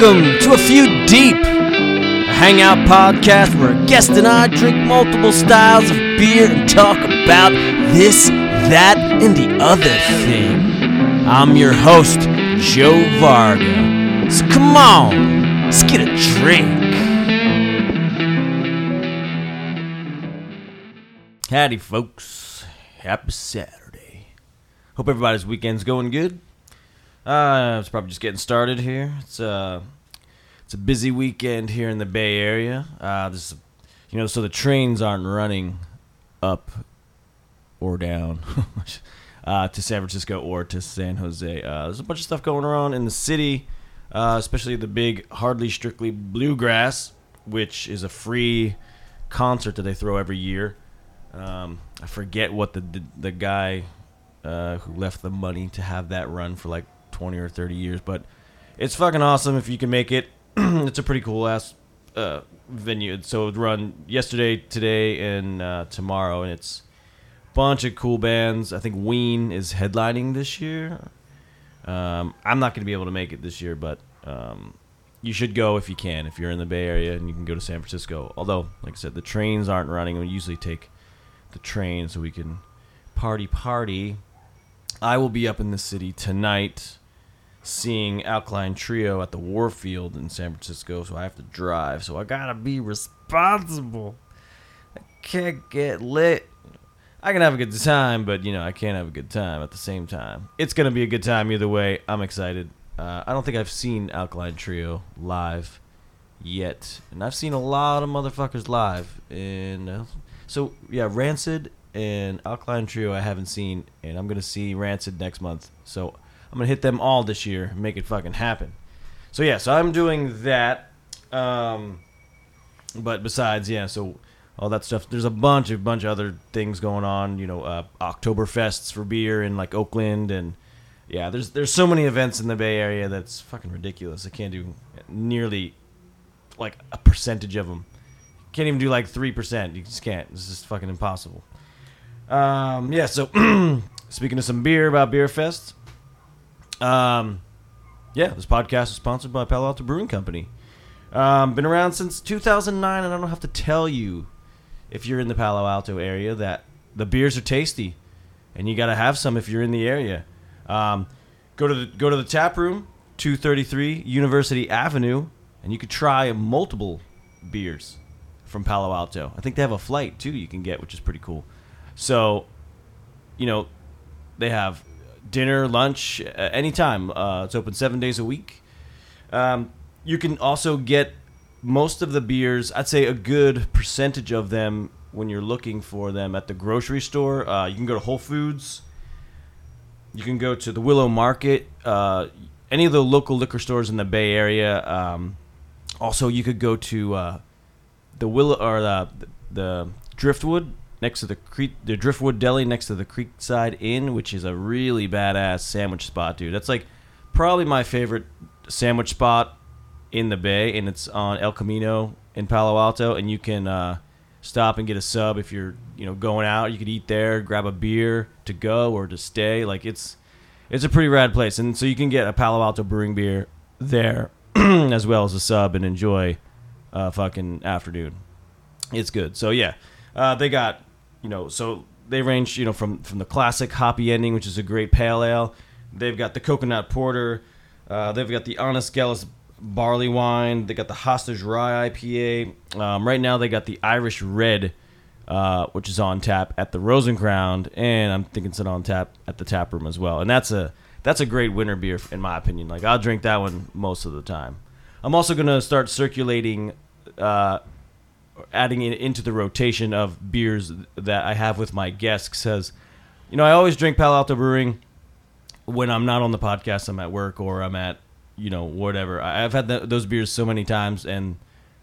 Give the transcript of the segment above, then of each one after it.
Welcome to A Few Deep, a hangout podcast where a guest and I drink multiple styles of beer and talk about this, that, and the other thing. I'm your host, Joe Varga. So come on, let's get a drink. Howdy, folks. Happy Saturday. Hope everybody's weekend's going good. Uh, it's probably just getting started here. It's uh, it's a busy weekend here in the Bay Area. Uh, this, you know, so the trains aren't running up or down uh, to San Francisco or to San Jose. Uh, there's a bunch of stuff going on in the city, uh, especially the big Hardly Strictly Bluegrass, which is a free concert that they throw every year. Um, I forget what the the, the guy uh, who left the money to have that run for like 20 or 30 years, but it's fucking awesome if you can make it. it's a pretty cool ass uh, venue. So it run yesterday, today, and uh, tomorrow, and it's a bunch of cool bands. I think Ween is headlining this year. Um, I'm not going to be able to make it this year, but um, you should go if you can. If you're in the Bay Area and you can go to San Francisco. Although, like I said, the trains aren't running. We usually take the train so we can party party. I will be up in the city tonight seeing Alkaline Trio at the Warfield in San Francisco, so I have to drive. So I gotta be responsible. I can't get lit. I can have a good time, but you know I can't have a good time at the same time. It's gonna be a good time either way. I'm excited. Uh, I don't think I've seen Alkaline Trio live yet, and I've seen a lot of motherfuckers live. And uh, so yeah, Rancid and Alkaline Trio I haven't seen, and I'm gonna see Rancid next month. So I'm gonna hit them all this year and make it fucking happen. So yeah, so I'm doing that. Um, but besides, yeah, so all that stuff. There's a bunch of bunch of other things going on. You know, uh, Oktoberfests for beer in like Oakland, and yeah, there's there's so many events in the Bay Area that's fucking ridiculous. I can't do nearly like a percentage of them. Can't even do like three percent. You just can't. It's just fucking impossible. Um, yeah. So speaking of some beer about Beer Fest, um, yeah, this podcast is sponsored by Palo Alto Brewing Company. Um, been around since 2009, and I don't have to tell you if you're in the Palo Alto area that the beers are tasty, and you got to have some if you're in the area. Um, go to the go to the tap room, 233 University Avenue, and you could try multiple beers from Palo Alto. I think they have a flight too you can get, which is pretty cool. So, you know, they have dinner, lunch, uh, anytime. Uh, it's open seven days a week. Um, you can also get most of the beers. I'd say a good percentage of them when you're looking for them at the grocery store. Uh, you can go to Whole Foods. You can go to the Willow Market. Uh, any of the local liquor stores in the Bay Area. Um, also, you could go to uh, the Willow or the, the Driftwood next to the the Driftwood Deli next to the Creekside Inn, which is a really badass sandwich spot, dude. That's like probably my favorite sandwich spot in the Bay, and it's on El Camino in Palo Alto, and you can uh, stop and get a sub if you're you know going out. You could eat there, grab a beer to go or to stay. Like it's it's a pretty rad place, and so you can get a Palo Alto brewing beer there as well as a sub and enjoy a fucking afternoon. It's good. So yeah, uh, they got you know, so they range, you know, from from the classic hoppy ending, which is a great pale ale. They've got the coconut porter. Uh, they've got the Honest Gallus barley wine. They got the Hostage Rye IPA. Um, right now, they got the Irish Red, uh, which is on tap at the Rose & Crown, and I'm thinking it's on tap at the tap room as well. And that's a that's a great winter beer in my opinion. Like I'll drink that one most of the time. I'm also gonna start circulating. Uh, adding it into the rotation of beers that I have with my guests says, you know, I always drink Palo Alto Brewing when I'm not on the podcast. I'm at work or I'm at, you know, whatever. I've had those beers so many times and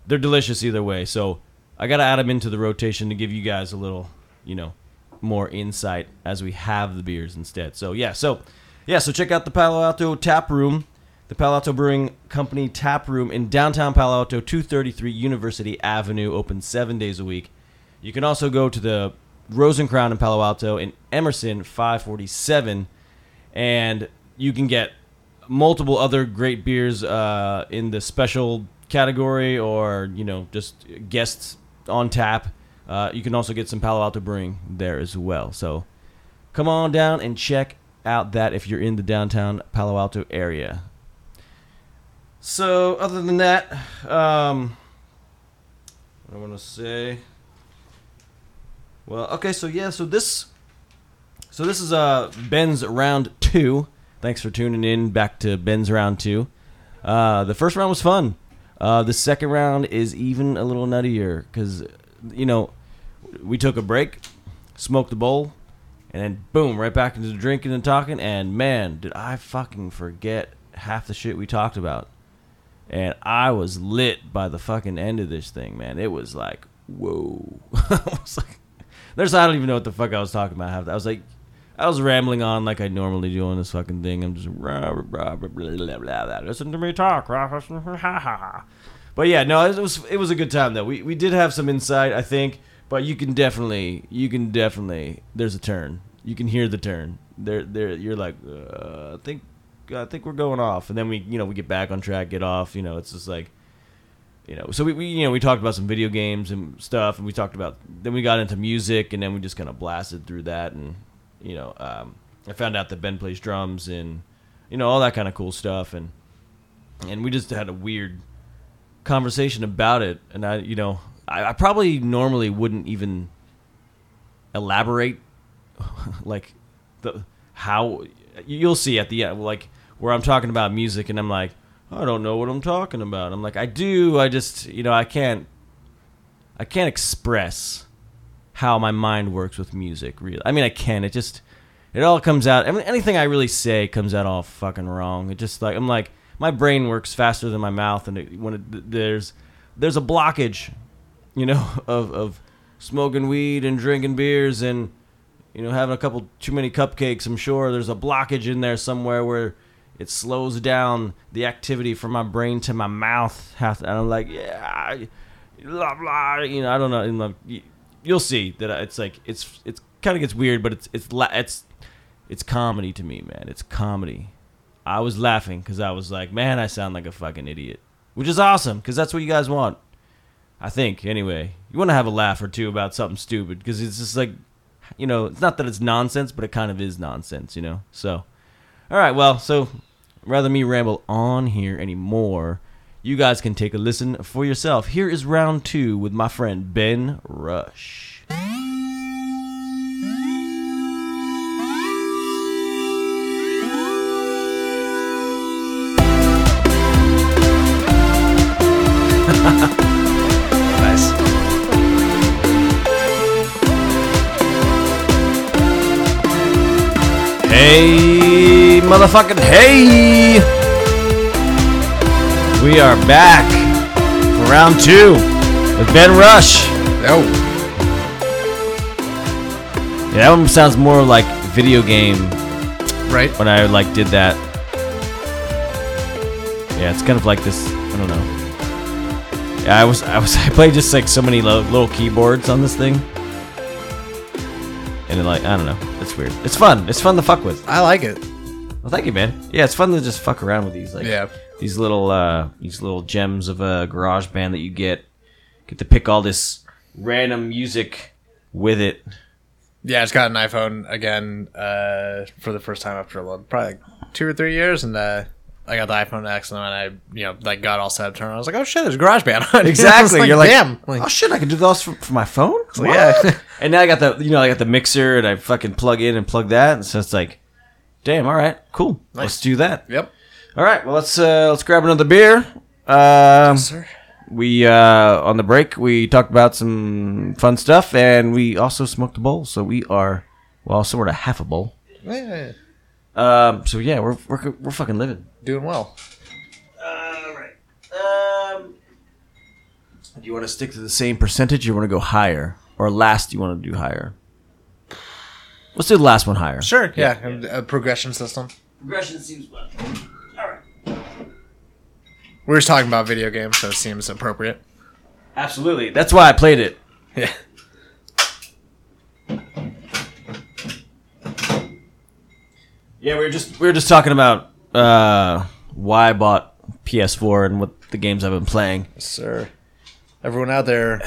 they're delicious either way. So I got to add them into the rotation to give you guys a little, you know, more insight as we have the beers instead. So yeah, so yeah, so check out the Palo Alto Tap Room the Palo Alto Brewing Company tap room in downtown Palo Alto, 233 University Avenue, open seven days a week. You can also go to the Rose & Crown in Palo Alto in Emerson, 547, and you can get multiple other great beers uh, in the special category or you know just guests on tap. Uh, you can also get some Palo Alto Brewing there as well. So come on down and check out that if you're in the downtown Palo Alto area. So other than that, um, I want to say. Well, okay, so yeah, so this, so this is uh Ben's round two. Thanks for tuning in back to Ben's round two. Uh, the first round was fun. Uh, the second round is even a little nuttier because, you know, we took a break, smoked the bowl, and then boom, right back into the drinking and talking. And man, did I fucking forget half the shit we talked about. And I was lit by the fucking end of this thing, man. It was like, whoa. I was like, there's, I don't even know what the fuck I was talking about. I was like, I was rambling on like I normally do on this fucking thing. I'm just rah, rah, rah, blah, blah, blah, blah, listen to me talk. But yeah, no, it was it was a good time though. We we did have some insight, I think, but you can definitely you can definitely there's a turn. You can hear the turn. There there you're like uh, I think I think we're going off, and then we you know we get back on track, get off. You know, it's just like you know so we, we you know we talked about some video games and stuff and we talked about then we got into music and then we just kind of blasted through that and you know um, i found out that ben plays drums and you know all that kind of cool stuff and and we just had a weird conversation about it and i you know i, I probably normally wouldn't even elaborate like the how you'll see at the end like where i'm talking about music and i'm like i don't know what i'm talking about. I'm like i do i just you know i can't i can't express how my mind works with music really. I mean i can it just it all comes out I mean, anything i really say comes out all fucking wrong. It just like i'm like my brain works faster than my mouth and it, when it, there's there's a blockage you know of of smoking weed and drinking beers and you know, having a couple too many cupcakes, I'm sure there's a blockage in there somewhere where it slows down the activity from my brain to my mouth. And I'm like, yeah, blah blah. You know, I don't know. like, You'll see that it's like it's it's kind of gets weird, but it's it's it's it's comedy to me, man. It's comedy. I was laughing because I was like, man, I sound like a fucking idiot, which is awesome because that's what you guys want. I think anyway. You want to have a laugh or two about something stupid because it's just like, you know, it's not that it's nonsense, but it kind of is nonsense, you know. So, all right, well, so rather me ramble on here anymore, you guys can take a listen for yourself. Here is round two with my friend Ben Rusch. Nice. Hey, motherfucking hey! We are back for round two with Ben Rusch. Oh, Yeah, that one sounds more like video game right. when I like did that. Yeah, it's kind of like this. I don't know. Yeah, I was I was I played just like so many lo- little keyboards on this thing, and it, like I don't know. It's weird. It's fun. It's fun to fuck with. I like it. Well, thank you, man. Yeah, it's fun to just fuck around with these like Yeah. these little uh these little gems of a garage band that you get get to pick all this random music with it. Yeah, I just got an iPhone again uh, for the first time after well, probably like two or three years, and uh, I got the iPhone X, and then I, you know, like got all set up. Turned on, I was like, oh shit, there's a GarageBand on. I was You're like, damn. Like, oh shit, I can do those for, for my phone. So, yeah. And now I got the you know I got the mixer and I fucking plug in and plug that, and so it's like, damn, all right, cool, let's do that. yep. All right, well let's uh let's grab another beer. Um, Sir. we uh on the break we talked about some fun stuff, and we also smoked a bowl, so we are well sort of half a bowl. Yeah, Um, so yeah, we're we're we're fucking living. doing well. All right. Um, do you want to stick to the same percentage? Or you want to go higher, or last? You want to do higher? Let's do the last one higher. Sure. Yeah. and A progression system. Progression seems fun. All right. We were just talking about video games, so it seems appropriate. Absolutely. That's why I played it. Yeah. Yeah, we were just we were just talking about uh, why I bought PS4 and what the games I've been playing. sir. Everyone out there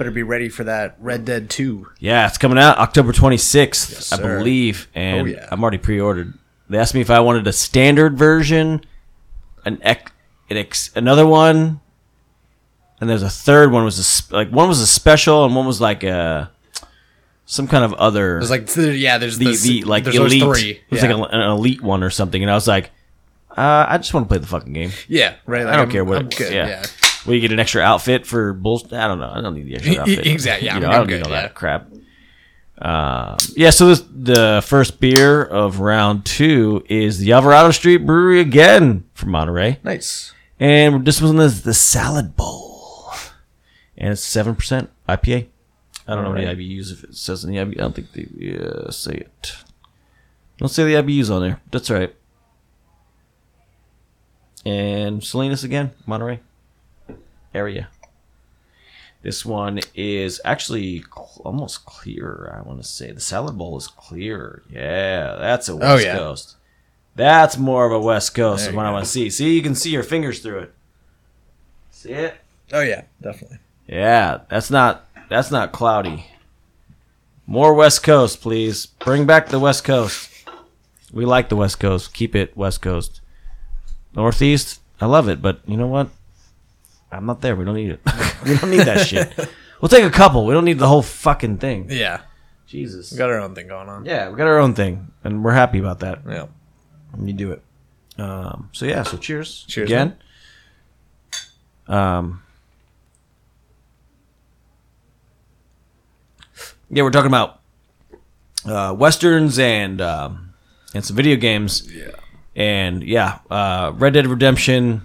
better be ready for that Red Dead 2. Yeah, it's coming out October 26th, Yes, I sir. believe, and Oh, yeah. I'm already pre-ordered. They asked me if I wanted a standard version, an ec- an ex- another one, and there's a third one was a sp- like one was a special and one was like a some kind of other There's like, yeah, there's the, the like elite. three. It was yeah. like a, an elite one or something, and I was like, uh, I just want to play the fucking game. yeah, right. Like, I don't I'm- care what. Good, yeah. yeah. Well, you get an extra outfit for bull. I don't know. I don't need the extra outfit. Exactly, yeah, You know, I'm I don't good, need all yeah. that crap. Uh, yeah. So this, the first beer of round two is the Alvarado Street Brewery again from Monterey, Nice. and this one is the Salad Bowl, and it's seven percent IPA. I don't know Alright. any IBUs if it says any IBU. I don't think they uh, say it. Don't say the IBUs on there. That's all right. And Salinas again, Monterey area. This one is actually cl- almost clearer. I want to say the salad bowl is clearer. Yeah, that's a oh, West yeah. Coast. That's more of a West Coast. There Is what I want to see. See, you can see your fingers through it. See it? Oh yeah, definitely. Yeah, that's not that's not cloudy. More West Coast, please. Bring back the West Coast. We like the West Coast. Keep it West Coast. Northeast, I love it, but you know what? I'm not there. We don't need it. we don't need that shit. We'll take a couple. We don't need the whole fucking thing. Yeah, Jesus. we got our own thing going on. Yeah, we got our own thing, and we're happy about that. Yeah. And you do it. Um, so yeah, so cheers. Cheers, again. Um, yeah, we're talking about uh, westerns and um, and some video games. Yeah. And yeah, uh, Red Dead Redemption.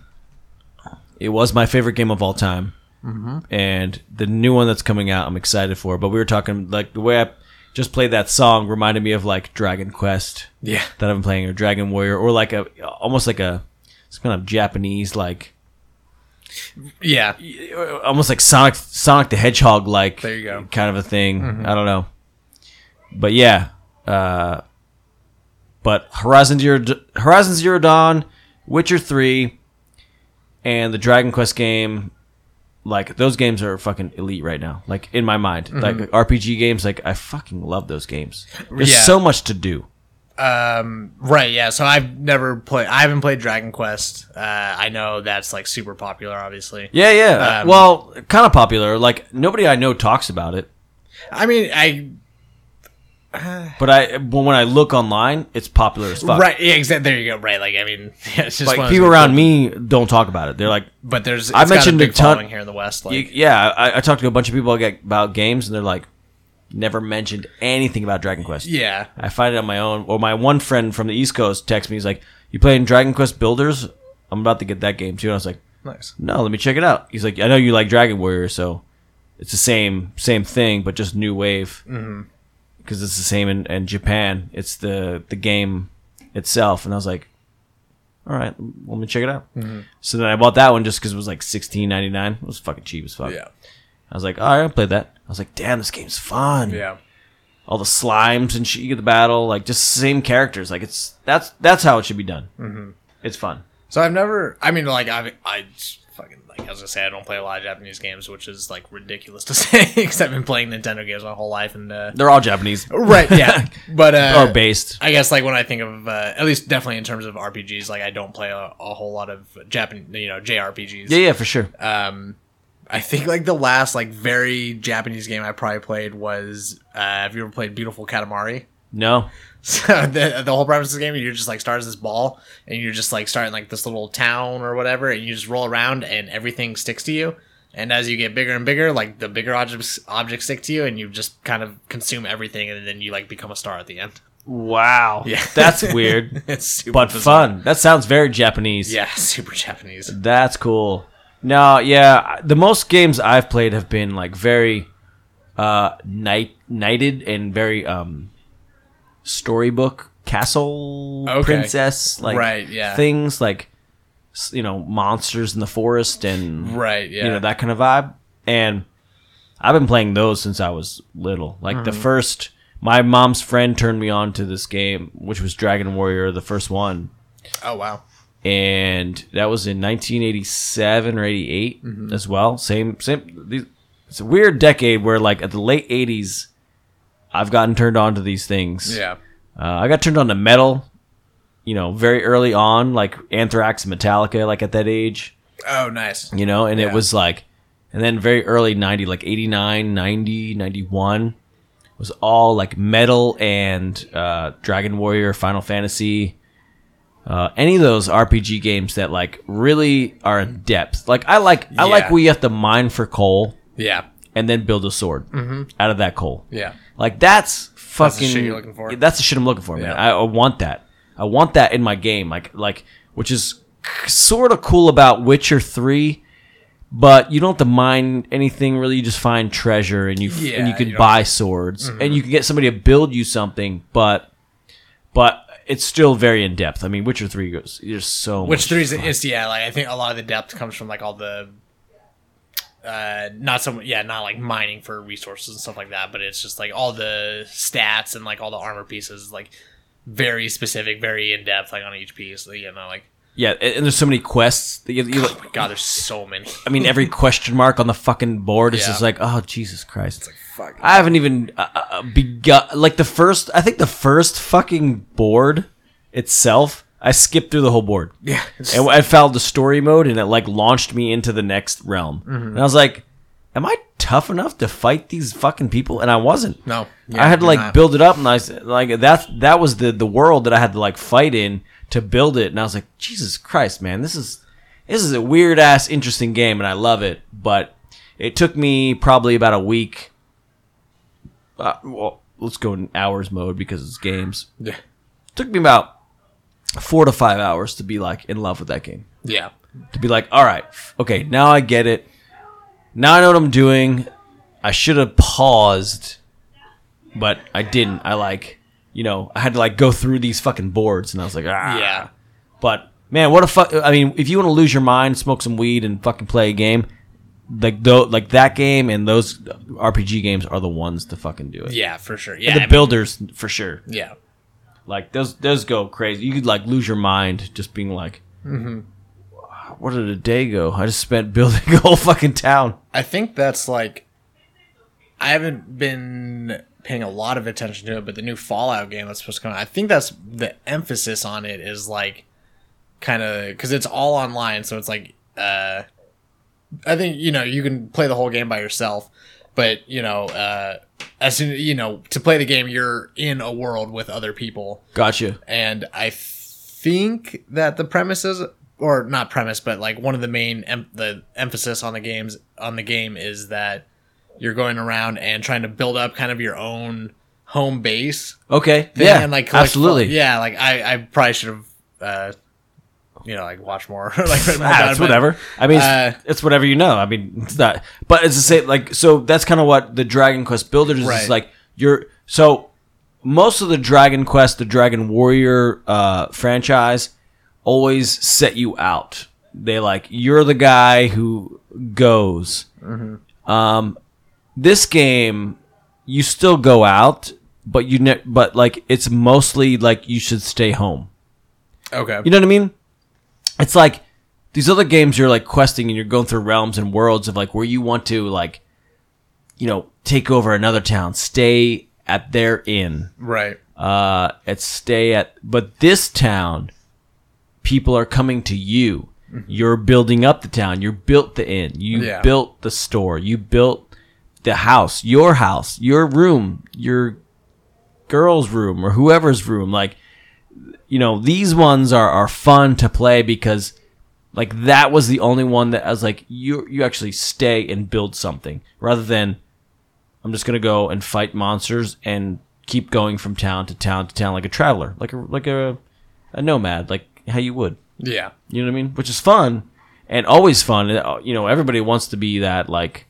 It was my favorite game of all time, mm-hmm. and the new one that's coming out, I'm excited for. But we were talking like the way I just played that song reminded me of like Dragon Quest Yeah. that I've been playing, or Dragon Warrior, or like a almost like a some kind of Japanese like Yeah. almost like Sonic Sonic the Hedgehog like There you go. Mm-hmm. kind of a thing. I don't know, but yeah. Uh, but Horizon Zero Horizon Zero Dawn, Witcher Three, and the Dragon Quest game. Like those games are fucking elite right now. Like in my mind, like RPG games. Like I fucking love those games. There's Mm-hmm. Yeah. so much to do. Um. Right. Yeah. So I've never played. I haven't played Dragon Quest. Uh. I know that's like super popular. Obviously. Yeah, yeah. Um, well, kind of popular. Like nobody I know talks about it. I mean, I. But I, but when I look online, it's popular as fuck. Right. Yeah. Exactly. There you go. Right. Like I mean, yeah, it's just Like one of those people around me don't talk about it. They're like, But there's. I mentioned a a ton- following here in the West. Like. yeah. I, I talked to a bunch of people about, about games, and they're like, never mentioned anything about Dragon Quest. yeah. I find it on my own. Or my one friend from the East Coast texts me. He's like, "You playing Dragon Quest Builders? I'm about to get that game too." And I was like, Nice. "No, let me check it out." He's like, "I know you like Dragon Warrior, so it's the same same thing, but just new wave." Mm-hmm. Because it's the same in, in Japan. It's the the game itself, and I was like, "All right, let me check it out." Mm-hmm. So then I bought that one just because it was like sixteen ninety nine. It was fucking cheap as fuck. Yeah. I was like, "All right, I'll play that." I was like, "Damn, this game's fun." Yeah. all the slimes and shit you get the battle like just same characters like it's that's that's how it should be done mm-hmm. it's fun So I've never. I mean, like I. I like I was gonna say I don't play a lot of Japanese games, which is like ridiculous to say because I've been playing Nintendo games my whole life and. Uh, they're all japanese right. Yeah. But uh, or based I guess like when I think of uh, at least definitely in terms of RPGs, like I don't play a, a whole lot of Japan, you know, JRPGs. yeah yeah for sure Um, I think like the last like very Japanese game I probably played was uh, have you ever played Beautiful Katamari? no So the the whole premise of the game, you just like start as this ball, and you're just like start in like this little town or whatever, and you just roll around, and everything sticks to you. And as you get bigger and bigger, like the bigger objects objects stick to you, and you just kind of consume everything, and then you like become a star at the end. wow Yeah. that's weird it's super but bizarre. fun that sounds very japanese Yeah, super Japanese. that's cool no yeah the most games i've played have been like very uh night knighted and very um storybook castle Okay. princess like Right, yeah. things like you know monsters in the forest and Right. Yeah. you know that kind of vibe and i've been playing those since i was little like Mm-hmm. the first my mom's friend turned me on to this game which was dragon warrior the first one Oh wow. and that was in 1987 or 88 as well. Same, same. These, it's a weird decade where, like, at the late 80s, I've gotten turned on to these things. Yeah. Uh, I got turned on to metal, you know, very early on, like Anthrax and Metallica, like at that age, Oh nice. you know, and Yeah. it was like, and then very early 90, like 89, 90, 91 was all like metal and uh, Dragon Warrior, Final Fantasy, uh, any of those RPG games that like really are in depth. Like I like, I like Yeah. where you have to mine for coal Yeah. and then build a sword out of that coal. Yeah. Like that's fucking. the shit you're looking for. That's the shit I'm looking for, man. Yeah. I, I want that. I want that in my game. Like like which is sort of cool about Witcher Three, but you don't have to mine anything really. You just find treasure and you f- and you can you buy swords mm-hmm. and you can get somebody to build you something. But but it's still very in depth. I mean, Witcher Three goes. There's so much three is yeah, like I think a lot of the depth comes from like all the uh not so yeah, not like mining for resources and stuff like that, but it's just like all the stats and like all the armor pieces like very specific, very in depth like on each piece. You know, like yeah. And, there's so many quests. That you, you, oh my god, there's so many. I mean, every question mark on the fucking board is Yeah. just like, oh Jesus Christ! Fuck. I haven't even uh, uh, begun. Like the first, I think the first fucking board itself, I skipped through the whole board. Yeah. and I found the story mode, and it like launched me into the next realm. Mm-hmm. And I was like, "Am I tough enough to fight these fucking people?" And I wasn't. No. I had to like not. build it up, and I like that. That was the the world that I had to like fight in to build it. And I was like, Jesus Christ, man, this is this is a weird ass interesting game, and I love it. But it took me probably about a week. Uh, well, let's go in hours mode because it's games. Yeah. took me about four to five hours to be like in love with that game Yeah. to be like, all right, okay, now I get it. Now I know what I'm doing. I should have paused, but I didn't. I like, you know, I had to like go through these fucking boards, and I was like, ah. Yeah. But man, what a fuck! I mean, if you want to lose your mind, smoke some weed, and fucking play a game, like though, like that game and those RPG games are the ones to fucking do it. Yeah, for sure. Yeah. the I mean, builders for sure. yeah. Like those those go crazy. You could like lose your mind just being like, mm-hmm. where did a day go? I just spent building a whole fucking town. I think that's like I haven't been paying a lot of attention to it, but the new Fallout game that's supposed to come out, I think that's the emphasis on it is like kind of because it's all online, so it's like uh I think you know you can play the whole game by yourself, but you know uh as soon you know to play the game you're in a world with other people Gotcha. and I think that the premises or not premise, but like one of the main em- the emphasis on the games on the game is that you're going around and trying to build up kind of your own home base. Okay. yeah. and like absolutely. yeah. Like I, I probably should have, uh, you know, like watch more, like read more Ah, it's whatever. I mean, it's, uh, it's whatever you know. I mean, it's not. But it's the same. Like, so that's kind of what the Dragon Quest builders is like. You're so most of the Dragon Quest, the Dragon Warrior uh, franchise, always set you out. They like you're the guy who goes. Um, this game, you still go out, but you ne- but like it's mostly like you should stay home. Okay. You know what I mean? It's like these other games you're like questing and you're going through realms and worlds of like where you want to like you know, take over another town, stay at their inn. right. Uh at stay at but this town people are coming to you. You're building up the town. You built the inn. You Yeah. built the store. You built the house, your house, your room, your girl's room or whoever's room. Like you know, these ones are, are fun to play because like that was the only one that I was like, you you actually stay and build something rather than I'm just gonna go and fight monsters and keep going from town to town to town like a traveler, like a like a a nomad, like how you would. Yeah. You know what I mean? Which is fun and always fun. Uh, You know, everybody wants to be that like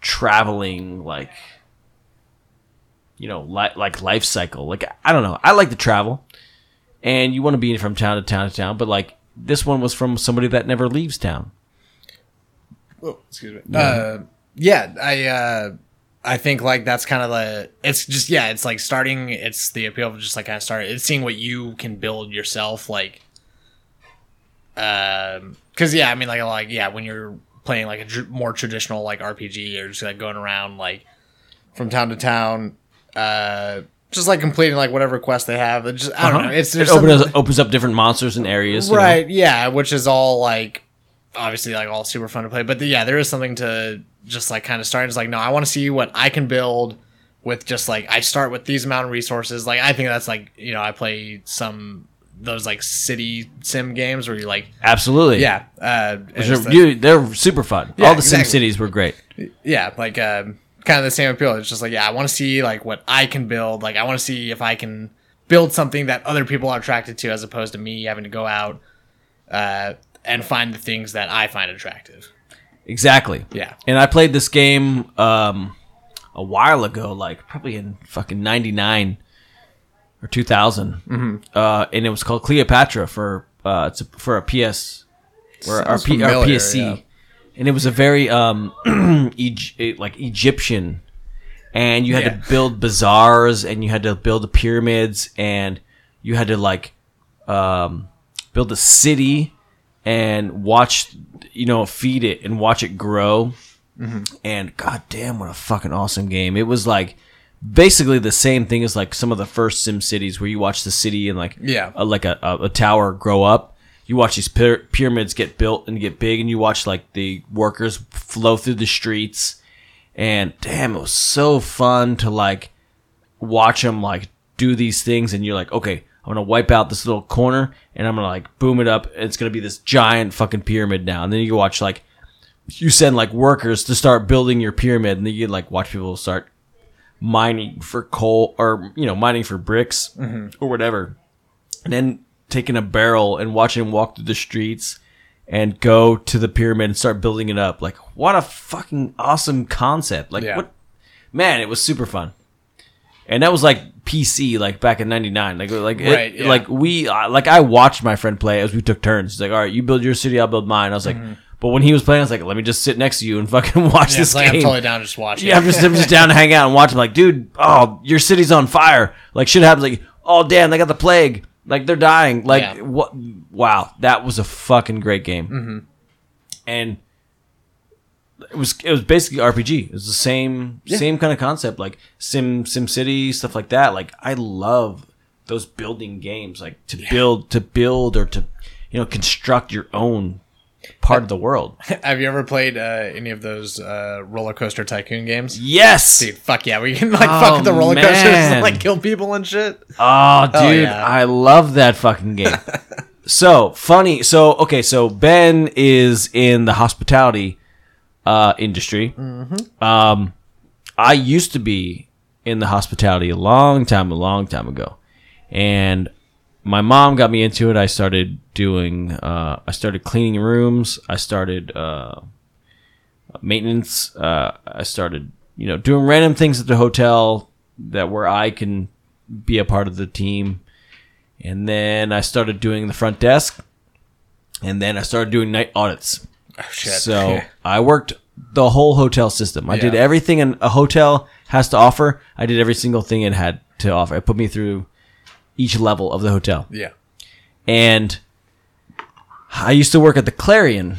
traveling like you know, li- like life cycle. Like I don't know. I like to travel. And you want to be from town to town to town, but like this one was from somebody that never leaves town. Oh, excuse me. Uh, yeah, I uh, I think like that's kind of the. It's just yeah, it's like starting. It's the appeal of just like kind of starting. It's seeing what you can build yourself, like Um, because yeah, I mean like like yeah, when you're playing like a tr- more traditional like RPG, you're just like going around like from town to town, uh, just like completing like whatever quest they have. It just I don't know. It's Uh-huh. it opens, something- opens up different monsters and areas. you know? right? Yeah, which is all like obviously like all super fun to play. But the, yeah, there is something to just like kind of starting. It's like no, I want to see what I can build with just like I start with these amount of resources. Like I think that's like you know I play some those like city sim games where you like Absolutely. yeah uh and Which it's are- the- you- they're super fun. Yeah, All the exactly. Sim Cities were great. yeah like um kind of the same appeal it's just like yeah i want to see like what i can build like i want to see if i can build something that other people are attracted to as opposed to me having to go out uh and find the things that i find attractive Exactly. yeah And I played this game um, a while ago, like probably in fucking '99 or 2000, Mm-hmm. uh, and it was called Cleopatra for uh, it's a, for a PS or our, P, PSC, yeah. And it was a very um, Eg- like Egyptian, and you had Yeah. to build bazaars, and you had to build the pyramids, and you had to like um, build a city and watch you know feed it and watch it grow. And god damn what a fucking awesome game. It was like basically the same thing as like some of the first sim cities where you watch the city and like Yeah. a, like a, a, a tower grow up you watch these pyra- pyramids get built and get big and you watch like the workers flow through the streets. And damn it was so fun to like watch them like do these things and you're like okay i'm gonna wipe out this little corner and i'm gonna like boom it up and it's gonna be this giant fucking pyramid now. And then you watch like you send like workers to start building your pyramid and then you like watch people start mining for coal or you know mining for bricks mm-hmm. or whatever. And then taking a barrel and watching him walk through the streets and go to the pyramid and start building it up like what a fucking awesome concept like Yeah. what man it was super fun and that was like PC, like back in '99. Like, like, it- yeah. like we, uh, like I watched my friend play as we took turns. He's like, "All right, you build your city, I'll build mine." I was like, but when he was playing, I was like, "Let me just sit next to you and fucking watch Mm-hmm. yeah, this like i'm game." totally down to just watch yeah, I'm just, I'm just down to hang out and watch. I'm like, dude, oh, your city's on fire. Like, shit happens. Like, oh, damn, they got the plague. Like, they're dying. Like, Yeah. what? Wow, that was a fucking great game. Mm-hmm. And it was it was basically RPG. It was the same same kind of concept, like Sim Sim City stuff like that. Like, I love those building games, like to build to build or to you know construct your own part of the world. have you ever played uh any of those uh roller coaster tycoon games Yes. Dude, fuck yeah, we can like Oh, fuck with the roller coasters and like kill people and shit. Oh, dude, Oh, yeah. I love that fucking game. so funny. So okay, so Ben is in the hospitality uh, industry. Um, I used to be in the hospitality a long time, a long time ago, and my mom got me into it. I started doing. Uh, I started cleaning rooms. I started uh, maintenance. Uh, I started, you know, doing random things at the hotel that where I can be a part of the team. And then I started doing the front desk. And then I started doing night audits. Oh shit. So I worked the whole hotel system. I did everything an, a hotel has to offer. I did every single thing it had to offer. It put me through each level of the hotel. yeah. And I used to work at the Clarion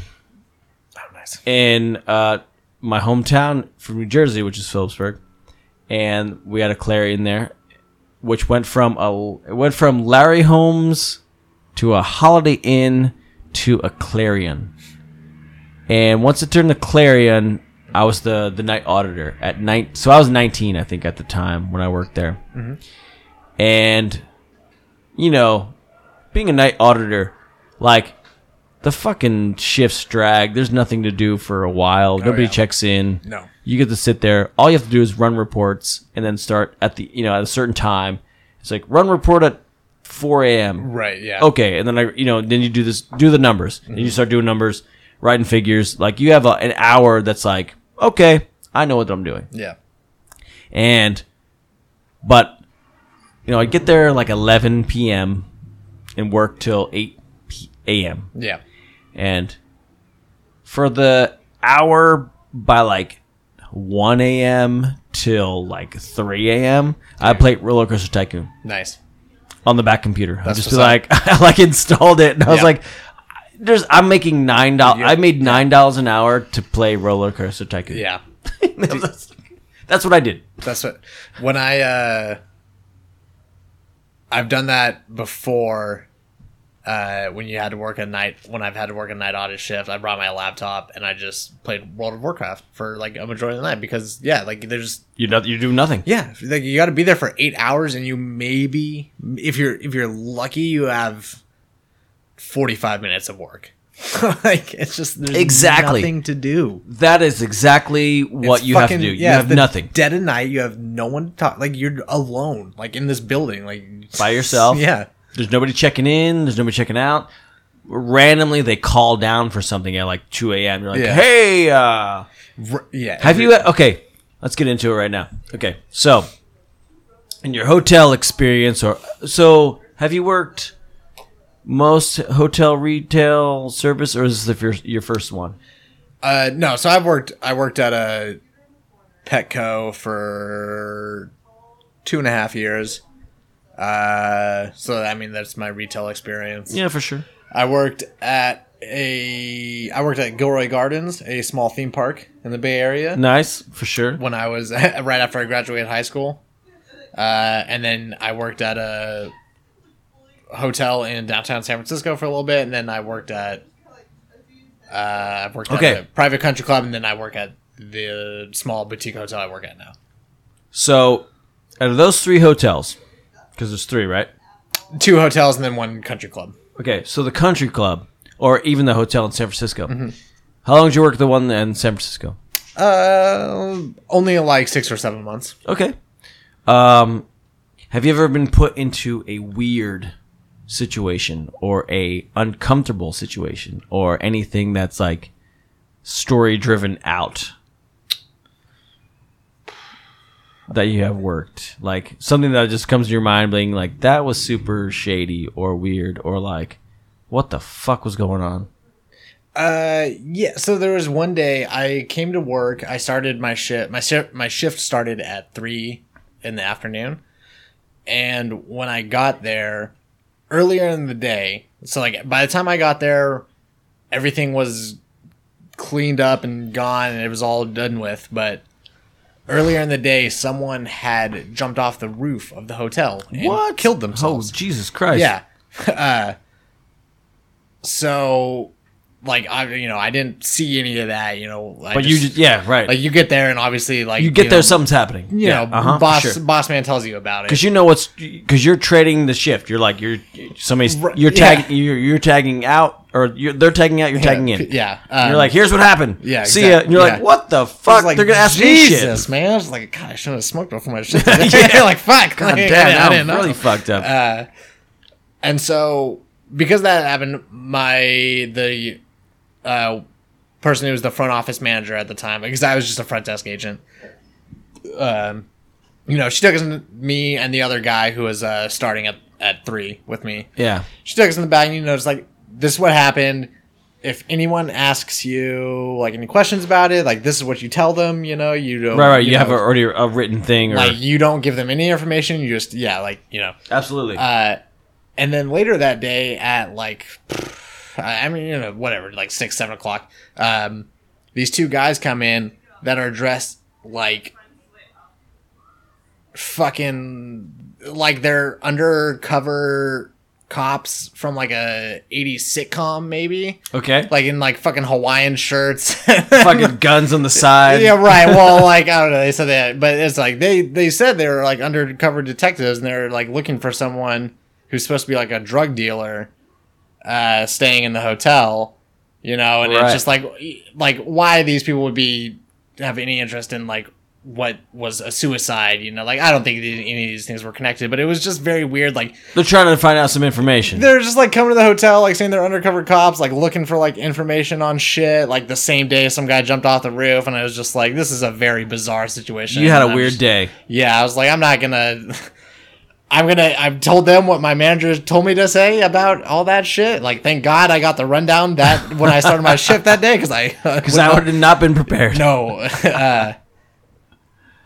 Oh nice. in uh, my hometown from New Jersey, which is Phillipsburg, and we had a Clarion there, which went from a it went from Larry Holmes to a Holiday Inn to a Clarion, and once it turned to Clarion, I was the the night auditor at night. So I was 19, I think, at the time when I worked there, and you know, being a night auditor, like the fucking shifts drag. There's nothing to do for a while. Oh, Nobody yeah. checks in. No. You get to sit there. All you have to do is run reports and then start at the you know at a certain time. It's like run report at 4 a.m. Right. Yeah. Okay, and then I you know then you do this do the numbers and you mm-hmm. start doing numbers, writing figures. Like you have a, an hour that's like okay, I know what I'm doing Yeah. and but you know I get there like 11 p.m. and work till 8 p- a.m. Yeah. and for the hour by like 1 a.m. till like 3 a.m. I played Roller Coaster Tycoon Nice. on the back computer. I just be like I like installed it and I was like there's I'm making nine dollars. I made nine dollars an hour to play Roller Coaster Tycoon. Yeah, that's, that's what I did. that's what when I uh, I've done that before. Uh, when you had to work a night, when I've had to work a night audit shift, I brought my laptop and I just played World of Warcraft for like a majority of the night because yeah, like there's You no, you do nothing. Yeah, like you got to be there for eight hours, and you maybe, if you're if you're lucky, you have forty five minutes of work. like it's just there's Exactly. nothing to do. That is exactly what It's you have to do. yeah, you it's have nothing Dead at night, you have no one to talk. Like you're alone, like in this building, like by yourself. Yeah, There's nobody checking in. There's nobody checking out. Randomly, they call down for something at like 2 a.m. You're like, Yeah. hey, uh, R- yeah. have you? Okay, let's get into it right now. Okay, so in your hotel experience, or so have you worked most hotel retail service, or is this your your first one? Uh, no, so I've worked. I worked at a Petco for two and a half years. Uh, so I mean that's my retail experience. Yeah, for sure. I worked at a I worked at Gilroy Gardens, a small theme park in the Bay Area, Nice, for sure. when I was right after I graduated high school. Uh, and then I worked at a hotel in downtown San Francisco for a little bit, and then I worked at uh, I've worked Okay. at a private country club, and then I work at the small boutique hotel I work at now. So, out of those three hotels, because there's three, right? Two hotels and then one country club. Okay, so the country club, or even the hotel in San Francisco. Mm-hmm. How long did you work at the one in San Francisco? Uh, only like six or seven months. Okay. Um, have you ever been put into a weird situation or a uncomfortable situation or anything that's like story driven out that you have worked? Like something that just comes to your mind being like that was super shady or weird or like what the fuck was going on? Uh, yeah. So there was one day I came to work. I started my shift. My shift. My shift started at three in the afternoon, and when I got there earlier in the day, so like by the time I got there, everything was cleaned up and gone, and it was all done with. But earlier in the day, someone had jumped off the roof of the hotel and killed Oh, themselves. Jesus Christ. Yeah. uh, so, like, I you know I didn't see any of that. You know, I But you just, yeah, right. like you get there and obviously like you get know, there, something's happening. You yeah, know, uh-huh, boss sure. boss man tells you about it. Because you know what's because you're trading the shift. You're like you're somebody's you're yeah. tagging you're, you're tagging out or you're, they're tagging out. You're tagging in. Yeah, And you're um, like, here's what happened. yeah, See ya. And you're yeah. like, what the fuck? like, they're gonna ask Jesus, me shit. man. I was like, God, I shouldn't have smoked before my shit. Yeah. like, fuck. God Like, damn, I, didn't I'm know. really fucked up. Uh, and so because that happened, my the uh, person who was the front office manager at the time, because I was just a front desk agent. Um, you know, she took us in, me and the other guy who was uh, starting at at three with me. yeah. She took us in the back, and you know, it's like this is what happened. If anyone asks you like any questions about it, like this is what you tell them. You know, you don't. Right, right. You, have know, already a written thing, or like you don't give them any information. You just yeah, like you know. absolutely. Uh, and then later that day at like, I mean, you know, whatever, like six, seven o'clock, um, these two guys come in that are dressed like fucking like they're undercover cops from like a 80s sitcom maybe okay. like in like fucking hawaiian shirts fucking guns on the side. yeah, right. Well, like I don't know. They said that, but it's like they they said they were like undercover detectives and they're like looking for someone who's supposed to be like a drug dealer, uh, staying in the hotel. You know, and Right. it's just like like why these people would be have any interest in like what was a suicide. You know, like I don't think any of these things were connected, but it was just very weird. Like They're trying to find out some information. they're just like coming to the hotel, like saying they're undercover cops, like looking for like information on shit. Like the same day, some guy jumped off the roof, and I was just like, "This is a very bizarre situation." you had a I'm weird just- day. Yeah, I was like, I'm not gonna. I'm gonna. I've told them what my manager told me to say about all that shit. Like, thank God I got the rundown that when I started my shift that day because I Because I would have not been prepared. no. Uh,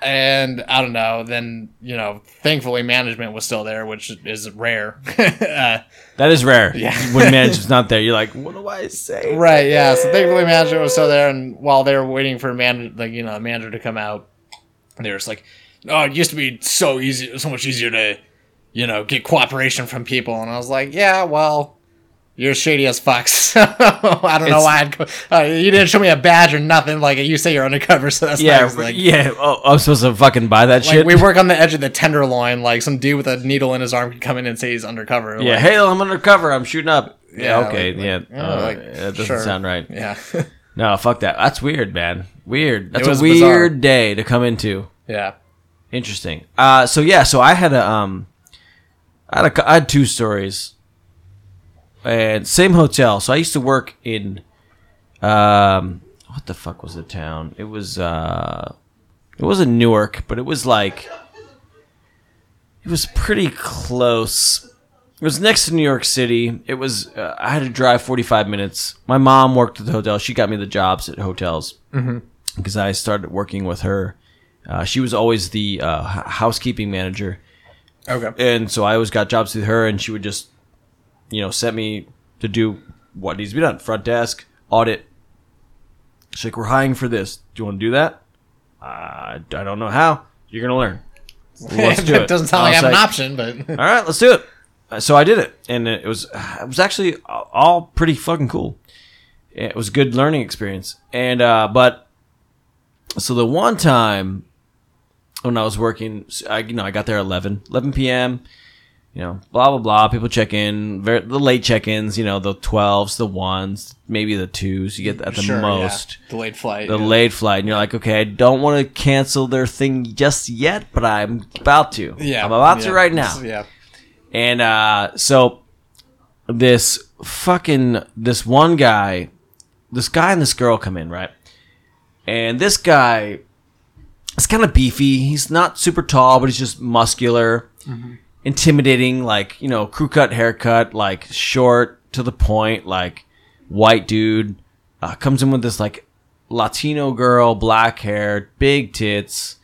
and I don't know. Then you know, thankfully management was still there, which is rare. uh, That is rare. Yeah. when management's not there, you're like, what do I say? right? Yeah. So thankfully management was still there, and while they were waiting for man, like you know, manager to come out, they were just like, "Oh, it used to be so easy, so much easier to, you know, get cooperation from people." And I was like, "Yeah, well." You're shady as fuck. So I don't know why I'd. Go, uh, you didn't show me a badge or nothing. Like you say, you're undercover, so that's Yeah, nice. Like, yeah. Oh, I'm supposed to fucking buy that Like shit. we work on the edge of the tenderloin. Like some dude with a needle in his arm could come in and say he's undercover. yeah, like, hey, I'm undercover. I'm shooting up. Yeah, Yeah, okay, yeah. uh, that doesn't sure. sound right. yeah, No, fuck that. That's weird, man. Weird. That's a bizarre. weird day to come into. yeah. Interesting. Uh, so yeah, so I had a um, I had a, I had two stories, and same hotel. So I used to work in, um, what the fuck was the town? It was uh, it wasn't Newark, but it was like, it was pretty close. It was next to New York City. It was uh, I had to drive forty five minutes. My mom worked at the hotel. She got me the jobs at hotels because I started working with her. Uh, she was always the uh, h- housekeeping manager, Okay. and so I always got jobs with her, and she would just, you know, set me to do what needs to be done: front desk, audit. She's like, "We're hiring for this. Do you want to do that?" Uh, I don't know how. You're gonna learn. Let's do it. doesn't sound like I have an option, but all right, let's do it. Uh, So I did it, and it was it was actually all pretty fucking cool. It was a good learning experience, and uh, but so the one time when I was working, I you know I got there at 11, 11 p.m. You know, blah blah blah. People check in, very, the late check-ins. You know, the twelves, the ones, maybe the twos. You get at the Sure, most yeah. late flight. the yeah. late flight, and you're like, okay, I don't want to cancel their thing just yet, but I'm about to. Yeah, I'm about yeah. to right now. Yeah. And uh, so this fucking this one guy, this guy and this girl come in right, and this guy is kind of beefy. He's not super tall, but he's just muscular, intimidating. Like you know, crew cut haircut, like short to the point, like white dude. Uh, comes in with this like Latino girl, black hair, big tits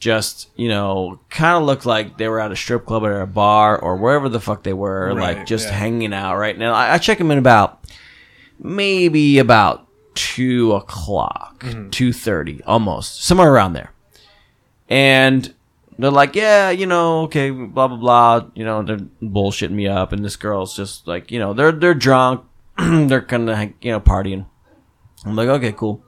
just you know kind of looked like they were at a strip club or a bar or wherever the fuck they were Right, like just yeah. hanging out right now I, I check him in about maybe about two o'clock Mm-hmm. 2.30 almost somewhere around there and they're like yeah you know okay blah blah blah you know they're bullshitting me up and this girl's just like you know they're they're drunk they're kind of you know partying i'm like okay cool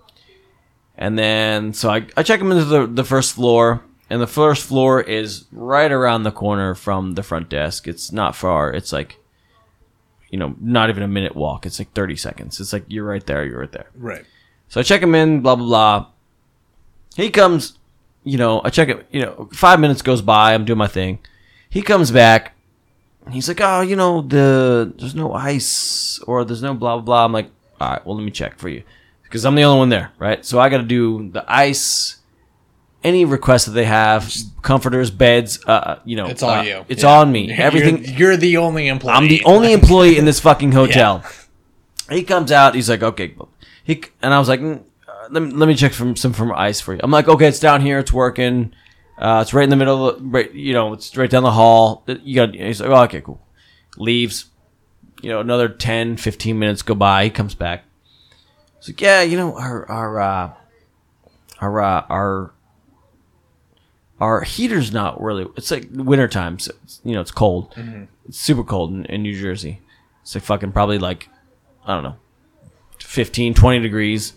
and then, so I, I check them into the, the first floor, and the first floor is right around the corner from the front desk. It's not far. It's like, you know, not even a minute walk. It's like 30 seconds. It's like, you're right there, you're right there. Right. So I check him in, blah, blah, blah. He comes, you know, I check it, you know, five minutes goes by. I'm doing my thing. He comes back. He's like, oh, you know, the there's no ice or there's no blah, blah, blah. I'm like, all right, well, let me check for you because I'm the only one there, right? So I got to do the ice, any requests that they have, comforters, beds, uh, you know, It's all uh, you. It's Yeah. on me. Everything. You're, you're the only employee. I'm the only employee in this fucking hotel. He comes out. He's like, okay. He and I was like, mm, uh, let me let me check from some from ice for you. I'm like, okay, it's down here. It's working. Uh, it's right in the middle. Of, right, you know, it's right down the hall. You got. He's like, oh, okay, cool. Leaves. You know, another 10, 15 minutes go by. He comes back. He's like, yeah, you know, our our uh, our uh, our our heater's not really. It's like wintertime. So it's, you know, it's cold. It's super cold in, in New Jersey. It's like fucking probably like I don't know, 15, 20 degrees.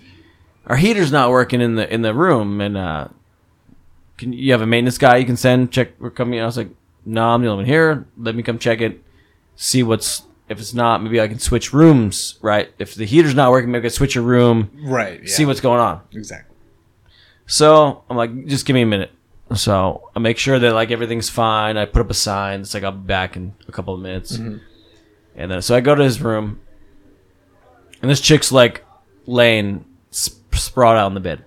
Our heater's not working in the in the room, and uh, can you have a maintenance guy you can send check? We're coming. I was like, no, I'm the only one here. Let me come check it, see what's. If it's not, maybe I can switch rooms. Right? If the heater's not working, maybe I can switch a room, Right. Yeah. see what's going on. exactly. So I'm like, just give me a minute. So I make sure that like everything's fine. I put up a sign. It's like I'll be back in a couple of minutes. And then so I go to his room, and this chick's like laying sprawled out on the bed,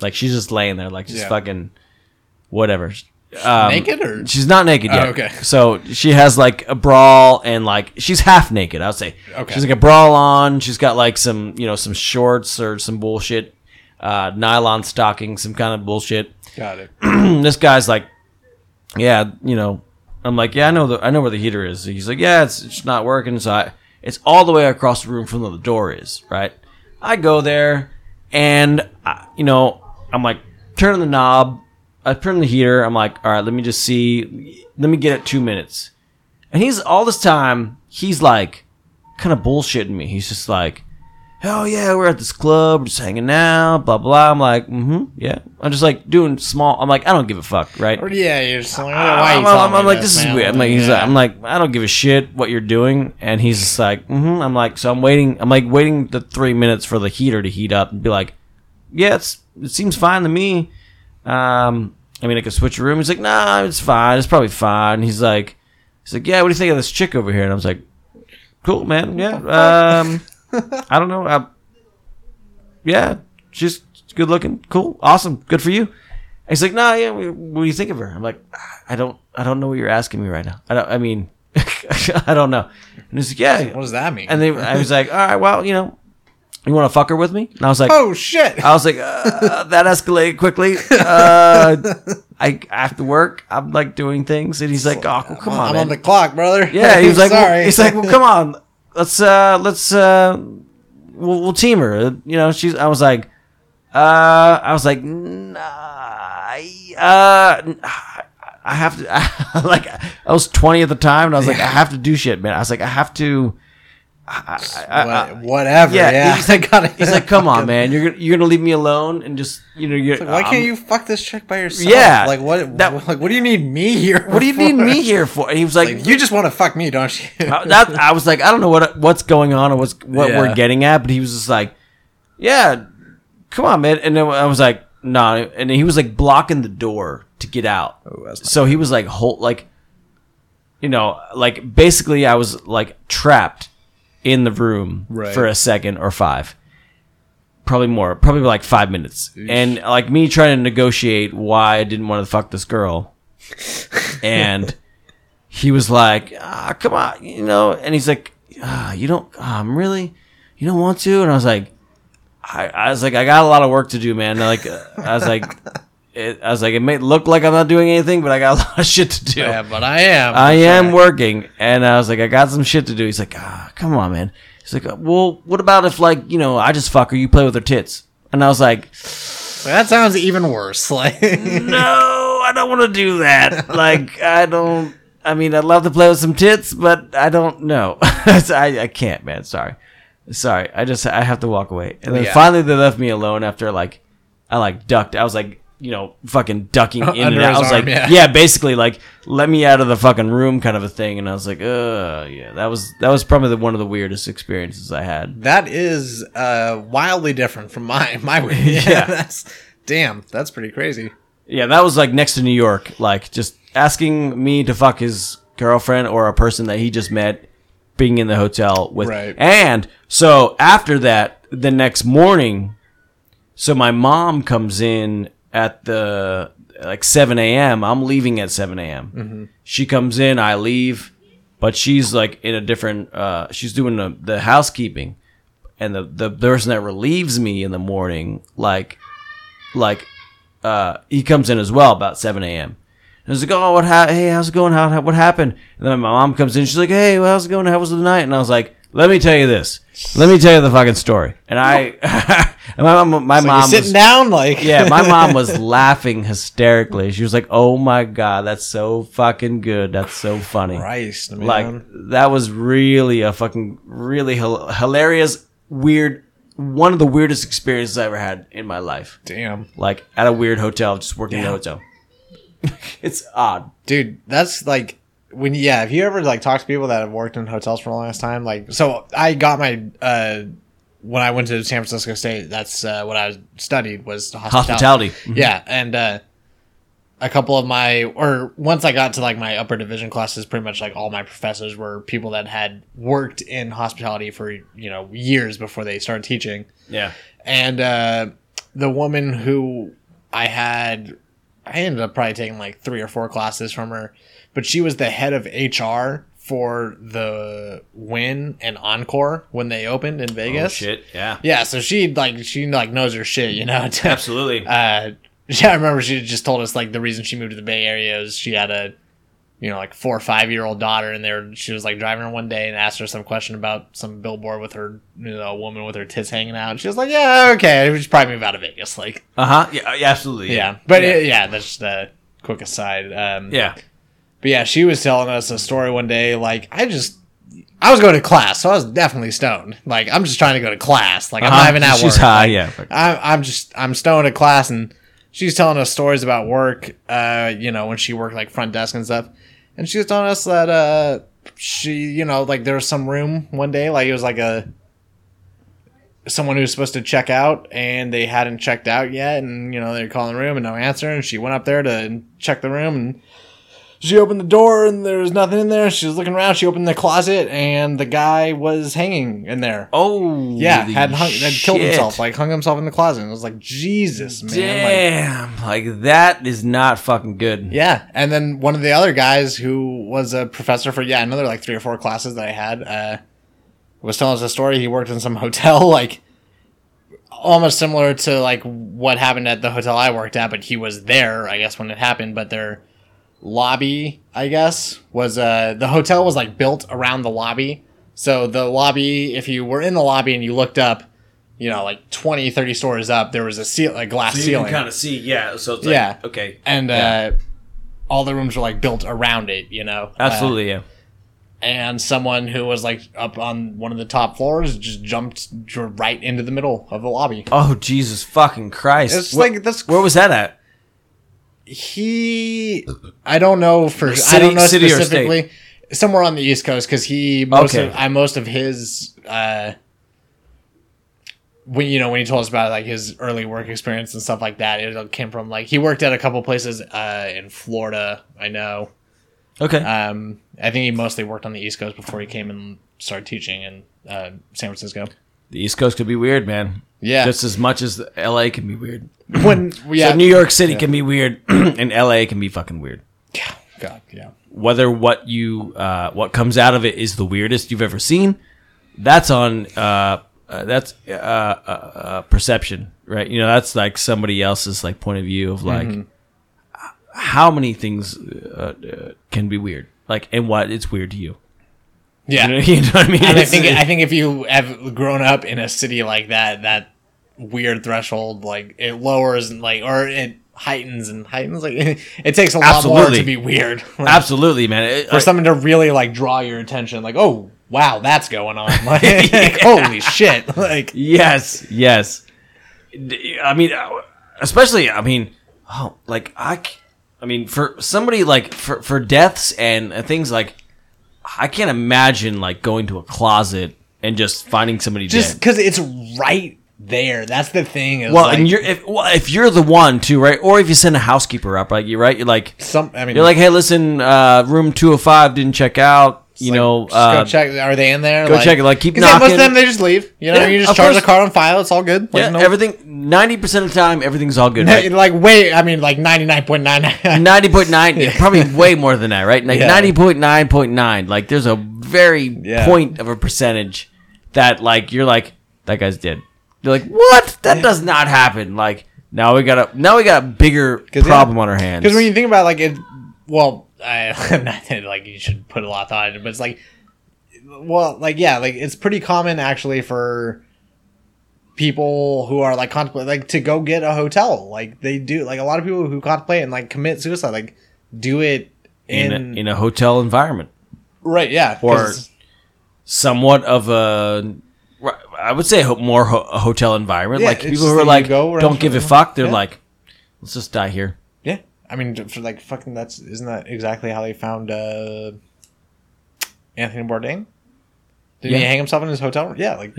like she's just laying there, like just Yeah. fucking whatever. Um, Naked or She's not naked yet. Oh, okay. So she has like a brawl and like she's half naked. I would say. Okay. She's like a brawl on. She's got like some you know some shorts or some bullshit. uh, nylon stocking, some kind of bullshit. Got it. this guy's like, yeah, you know, I'm like, yeah, I know the, I know where the heater is. He's like, yeah, it's, it's not working. So I, it's all the way across the room from where the door is, right? I go there, and I, you know, I'm like, turn the knob. I turn the heater. I'm like, all right, let me just see. Let me get it two minutes. And he's all this time, he's like, kind of bullshitting me. He's just like, hell yeah, we're at this club, we're just hanging out, blah blah. I'm like, mm-hmm, yeah. I'm just like doing small. I'm like, I don't give a fuck, right? Yeah, you're just like, why I'm, you I'm- I'm like, this is weird. I'm like, he's Yeah. like, I'm like, I don't give a shit what you're doing, and he's just like, mm-hmm. I'm like, so I'm waiting. I'm like waiting the three minutes for the heater to heat up and be like, yeah, it's it seems fine to me. Um, I mean, I could switch a room. He's like, nah, it's fine. It's probably fine. He's like, he's like, yeah, what do you think of this chick over here? And I was like, cool, man. Yeah. Um, I don't know. I, yeah, she's good looking. Cool. Awesome. Good for you. And he's like, nah, yeah. What do you think of her? I'm like, I don't, I don't know what you're asking me right now. I don't. I mean, I don't know. And he's like, yeah. What does that mean? And then I was like, all right, well, you know, you want to fuck her with me? And I was like, oh shit! I was like, uh, that escalated quickly. Uh, I, to work. I'm like doing things, and he's like, oh, well, come on, I'm man. on the clock, brother. yeah, he was like, sorry. he's like, well, come on, let's uh, let's uh, we'll, we'll team her. You know, she's. I was like, uh, I was like, nah, I, uh. I have to like I was 20 at the time and I was like I have to do shit man I was like I have to I, I, I, whatever. yeah, Yeah, he's I got it. He's like, "Come on, man! You're gonna, you're gonna leave me alone and just you know you're Why I'm- can't you fuck this chick by yourself? Yeah, Like what? that- like what do you need me here? What do you need me here for?" And he was like, Like, you just want to fuck me, don't you? Uh, that I was like, I don't know what what's going on or what's what Yeah. we're getting at, but he was just like, yeah, come on, man. And then I was like, no, nah. and he was like blocking the door to get out. Oh, so he was like, hold, like, you know, like basically, I was like trapped in the room Right. for a second or five. Probably more, probably like five minutes, and like me trying to negotiate why I didn't want to fuck this girl, and he was like, ah, come on, you know, and he's like, ah, you don't, um, really, you don't want to, and I was like, I, I was like, I got a lot of work to do, man. Like, uh, I was like, it, I was like, it may look like I'm not doing anything, but I got a lot of shit to do. Yeah, but I am. I am working, and I was like, I got some shit to do. He's like, ah, come on, man. He's like, well, what about if like, you know, I just fuck her, you play with her tits, and I was like, That sounds even worse. Like, no, I don't want to do that. Like, I don't. I mean, I'd love to play with some tits, but I don't know. I, I can't, man. Sorry, sorry. I just I have to walk away. And then Yeah. finally, they left me alone after like I like ducked. I was like, you know, fucking ducking in and out. I was arm, like, yeah. yeah. basically like let me out of the fucking room, kind of a thing. And I was like, uh, yeah, that was that was probably the, one of the weirdest experiences I had. that is uh, wildly different from my my. Yeah, Yeah. that's damn. That's pretty crazy. Yeah, that was like next to New York, like just asking me to fuck his girlfriend or a person that he just met being in the hotel with. Right. And so after that, the next morning, so my mom comes in at the like 7 a.m. I'm leaving at 7 a.m. She comes in, I leave, but she's like in a different, uh, she's doing the, the housekeeping. And the, the person that relieves me in the morning, like, like uh, he comes in as well about 7 a.m. And he's like, oh, what ha- hey, how's it going? How, how, what happened? And then my mom comes in. She's like, hey, well, how's it going? How was the night? And I was like, let me tell you this. Let me tell you the fucking story. And I, and my mom, my So mom, you sitting was, down, like yeah, my mom was laughing hysterically. She was like, oh my god, that's so fucking good. That's so funny. Christ, man. Like that was really a fucking really hil- hilarious, weird, one of the weirdest experiences I ever had in my life damn, like at a weird hotel, just working in a hotel. it's odd. dude. That's like when yeah. If you ever like talk to people that have worked in hotels for the longest time, like so I got my uh when I went to San Francisco State. That's uh, what I studied was hospitality. Hospitality. Yeah, and uh, a couple of my or once I got to like my upper division classes, pretty much like all my professors were people that had worked in hospitality for you know years before they started teaching. Yeah. And uh, the woman who I had, I ended up probably taking like three or four classes from her, but she was the head of HR for the Wynn and Encore when they opened in Vegas. Oh shit! Yeah, Yeah, so she like she like knows her shit, you know. absolutely. uh, yeah, I remember she just told us like the reason she moved to the Bay Area is she had a, you know, like four or five year old daughter, and there she was like driving her one day and asked her some question about some billboard with her, you know, a woman with her tits hanging out. And she was like, "Yeah, okay, we should probably move out of Vegas." Like, Uh huh. Yeah, yeah, absolutely. yeah, but yeah. yeah, yeah that's just a quick aside. Um, yeah. But yeah, she was telling us a story one day. Like, I just. I was going to class, so I was definitely stoned. Like, I'm just trying to go to class. Like, I'm Uh-huh. not even at She's work. high. Like, yeah. I, I'm just I'm stoned at class, and she's telling us stories about work. Uh, you know, when she worked like front desk and stuff, and she was telling us that uh, she, you know, like there was some room one day, like it was like a someone who was supposed to check out, and they hadn't checked out yet, and you know they're calling the room and no answer, and she went up there to check the room and. She opened the door and there was nothing in there. She was looking around. She opened the closet and the guy was hanging in there. Oh. Yeah, had hung, had killed shit. himself, like hung himself in the closet. And it was like Jesus, man. Like, Damn, like, that is not fucking good. yeah, and then one of the other guys who was a professor for yeah another like three or four classes that I had uh, was telling us a story. He worked in some hotel like almost similar to like what happened at the hotel I worked at, but he was there I guess when it happened. But their lobby I guess was uh the hotel was like built around the lobby. So the lobby, if you were in the lobby and you looked up, you know, like 20, 30 stories up, there was a seal, a glass So you ceiling can kind of see, yeah. So it's Yeah. okay, and Yeah. uh, all the rooms were like built around it, you know. Uh, absolutely, yeah. and someone who was like up on one of the top floors just jumped right into the middle of the lobby. Oh Jesus fucking Christ! It's Wh- like that's where was that at? He. I don't know for I don't know city specifically. Somewhere on the East Coast because he most Okay. of I most of his uh, when you know when he told us about like his early work experience and stuff like that, it came from like he worked at a couple places uh, in Florida. I know. Okay, Um, I think he mostly worked on the East Coast before he came and started teaching in uh, San Francisco. the East Coast could be weird, man. Yeah, Just as much as L.A. can be weird. when yeah, So New York City can be weird, and L.A. can be fucking weird. Yeah, God, yeah, Whether what you uh, what comes out of it is the weirdest you've ever seen, that's on uh, uh, that's uh, uh, uh, perception, right? You know, that's like somebody else's like point of view of like Mm-hmm. how many things uh, uh, can be weird, like and what it's weird to you. Yeah. You know, you know what I mean? And I think I think if you have grown up in a city like that, that weird threshold like it lowers and like or it heightens and heightens like it takes a lot more to be weird. Like, absolutely, man. It- for something to really like draw your attention, like oh wow, that's going on. Like, like, holy shit! Like Yes, yes. I mean, uh, especially, I mean, oh, like I, I mean, for somebody like for for deaths and uh, things like, I can't imagine like going to a closet and just finding somebody just because it's right there. That's the thing. Well, like, and you're if well, if you're the one too, right? Or if you send a housekeeper up, like you're right, you're like some. I mean, you're like, hey, listen, uh, room two hundred five didn't check out. You like, know, just uh, go check. Are they in there? go check it, like, keep yeah, most of them they just leave. You know, Yeah, you just charge course. the car on file. It's all good. Like, yeah, no- everything. Ninety percent of the time, everything's all good. Right? like wait, I mean, like ninety nine point nine. ninety point nine, probably way more than that, right? Like ninety point nine point nine. Like there's a very Yeah. point of a percentage that like you're like that guy's dead. You're like what? That does not happen. Like now we got a now we got a bigger problem on our hands. Because when you think about it, like it, well, I not that, like you should put a lot of thought into, it, but it's like, well, like yeah, like it's pretty common actually for people who are like contemplate like to go get a hotel. Like they do, like a lot of people who contemplate and like commit suicide, like do it in, in a, in a hotel environment, right, yeah, Or- somewhat of a I would say more ho- a hotel environment. Yeah, like people who are like go don't give a fuck. They're Yeah. like let's just die here. Yeah. I mean, for like fucking, that's isn't that exactly how they found uh Anthony Bourdain? Did he hang himself in his hotel room? Yeah, like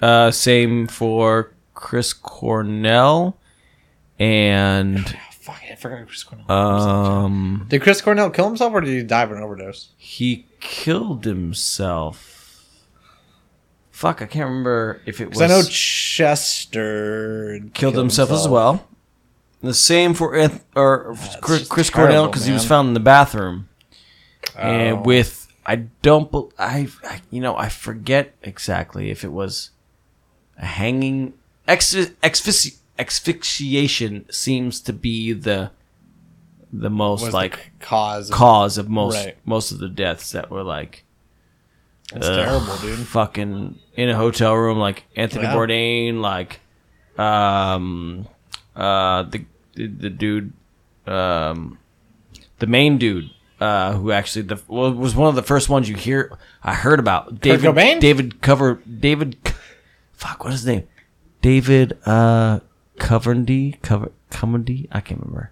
Uh, same for Chris Cornell and fuck, I forgot Chris Cornell. um Did Chris Cornell kill himself or did he die of an overdose? he killed himself. Fuck, I can't remember if it was. I know Chester killed himself, as well. The same for or Chris, Chris Cornell because he was found in the bathroom Oh. and with I don't. bel I, I you know I forget exactly if it was a hanging ex, exfixi, asphyxiation seems to be the the most Was like the cause. Of, cause of most Right. most of the deaths that were like It's Ugh. terrible, dude. fucking in a hotel room like Anthony Yeah. Bourdain like um uh the the, the dude um the main dude uh who actually the well, was one of the first ones you hear I heard about David Cobain? David cover David fuck what is his name David uh Covendy cover Covendy I can't remember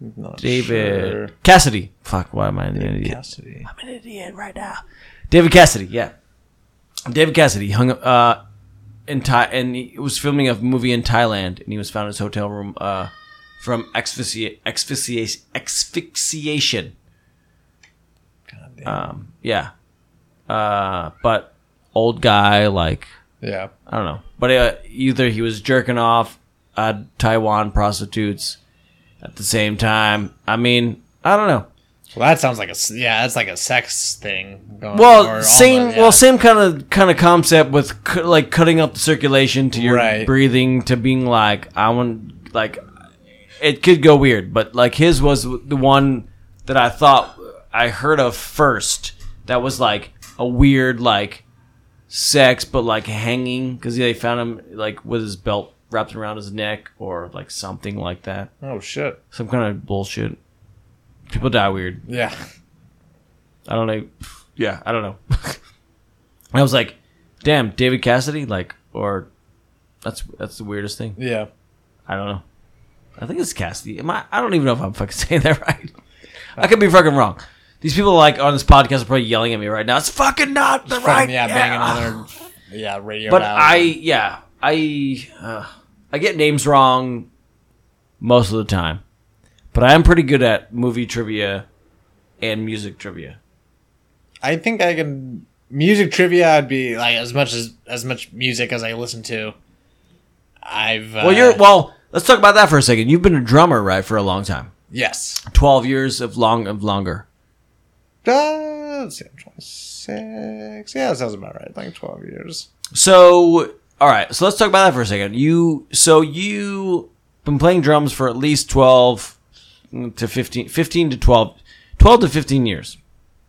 Not David sure. Cassidy fuck why am I an idiot Cassidy. I'm an idiot right now. David Cassidy, yeah. David Cassidy hung up uh, in Thai, and he was filming a movie in Thailand, and he was found in his hotel room uh, from asphyxia- asphyxiation. Asphyxiation. God damn. Um, yeah. Uh, but old guy, like yeah. I don't know, but uh, either he was jerking off at Taiwan prostitutes at the same time. I mean, I don't know. Well, that sounds like a yeah. That's like a sex thing. Going, Well, same. almost, yeah. Well, same kind of kind of concept with cu- like cutting up the circulation to your Right. breathing to being like I want like it could go weird, but like his was the one that I thought I heard of first. That was like a weird like sex, but like hanging because they found him like with his belt wrapped around his neck or like something like that. Oh shit. Some kind of bullshit. People die weird. Yeah. I don't know. Yeah, I don't know. I was like, damn, David Cassidy, like, or that's that's the weirdest thing. Yeah. I don't know. I think it's Cassidy. Am I? I don't even know if I'm fucking saying that right. I could be fucking wrong. These people like on this podcast are probably yelling at me right now. It's fucking not the right. yeah, banging on their yeah radio. But. I, yeah, I, uh, I get names wrong most of the time. But I am pretty good at movie trivia and music trivia. I think I can music trivia. I'd be like as much as as much music as I listen to. I've uh, Well, you're well. Let's talk about that for a second. You've been a drummer, right, for a long time. yes. Twelve years of long of longer. Uh, let's see, 26. Yeah, that sounds about right. Like 12 years. So, all right. So let's talk about that for a second. You so you been playing drums for at least twelve to 15, 15 to 12, 12 to fifteen years,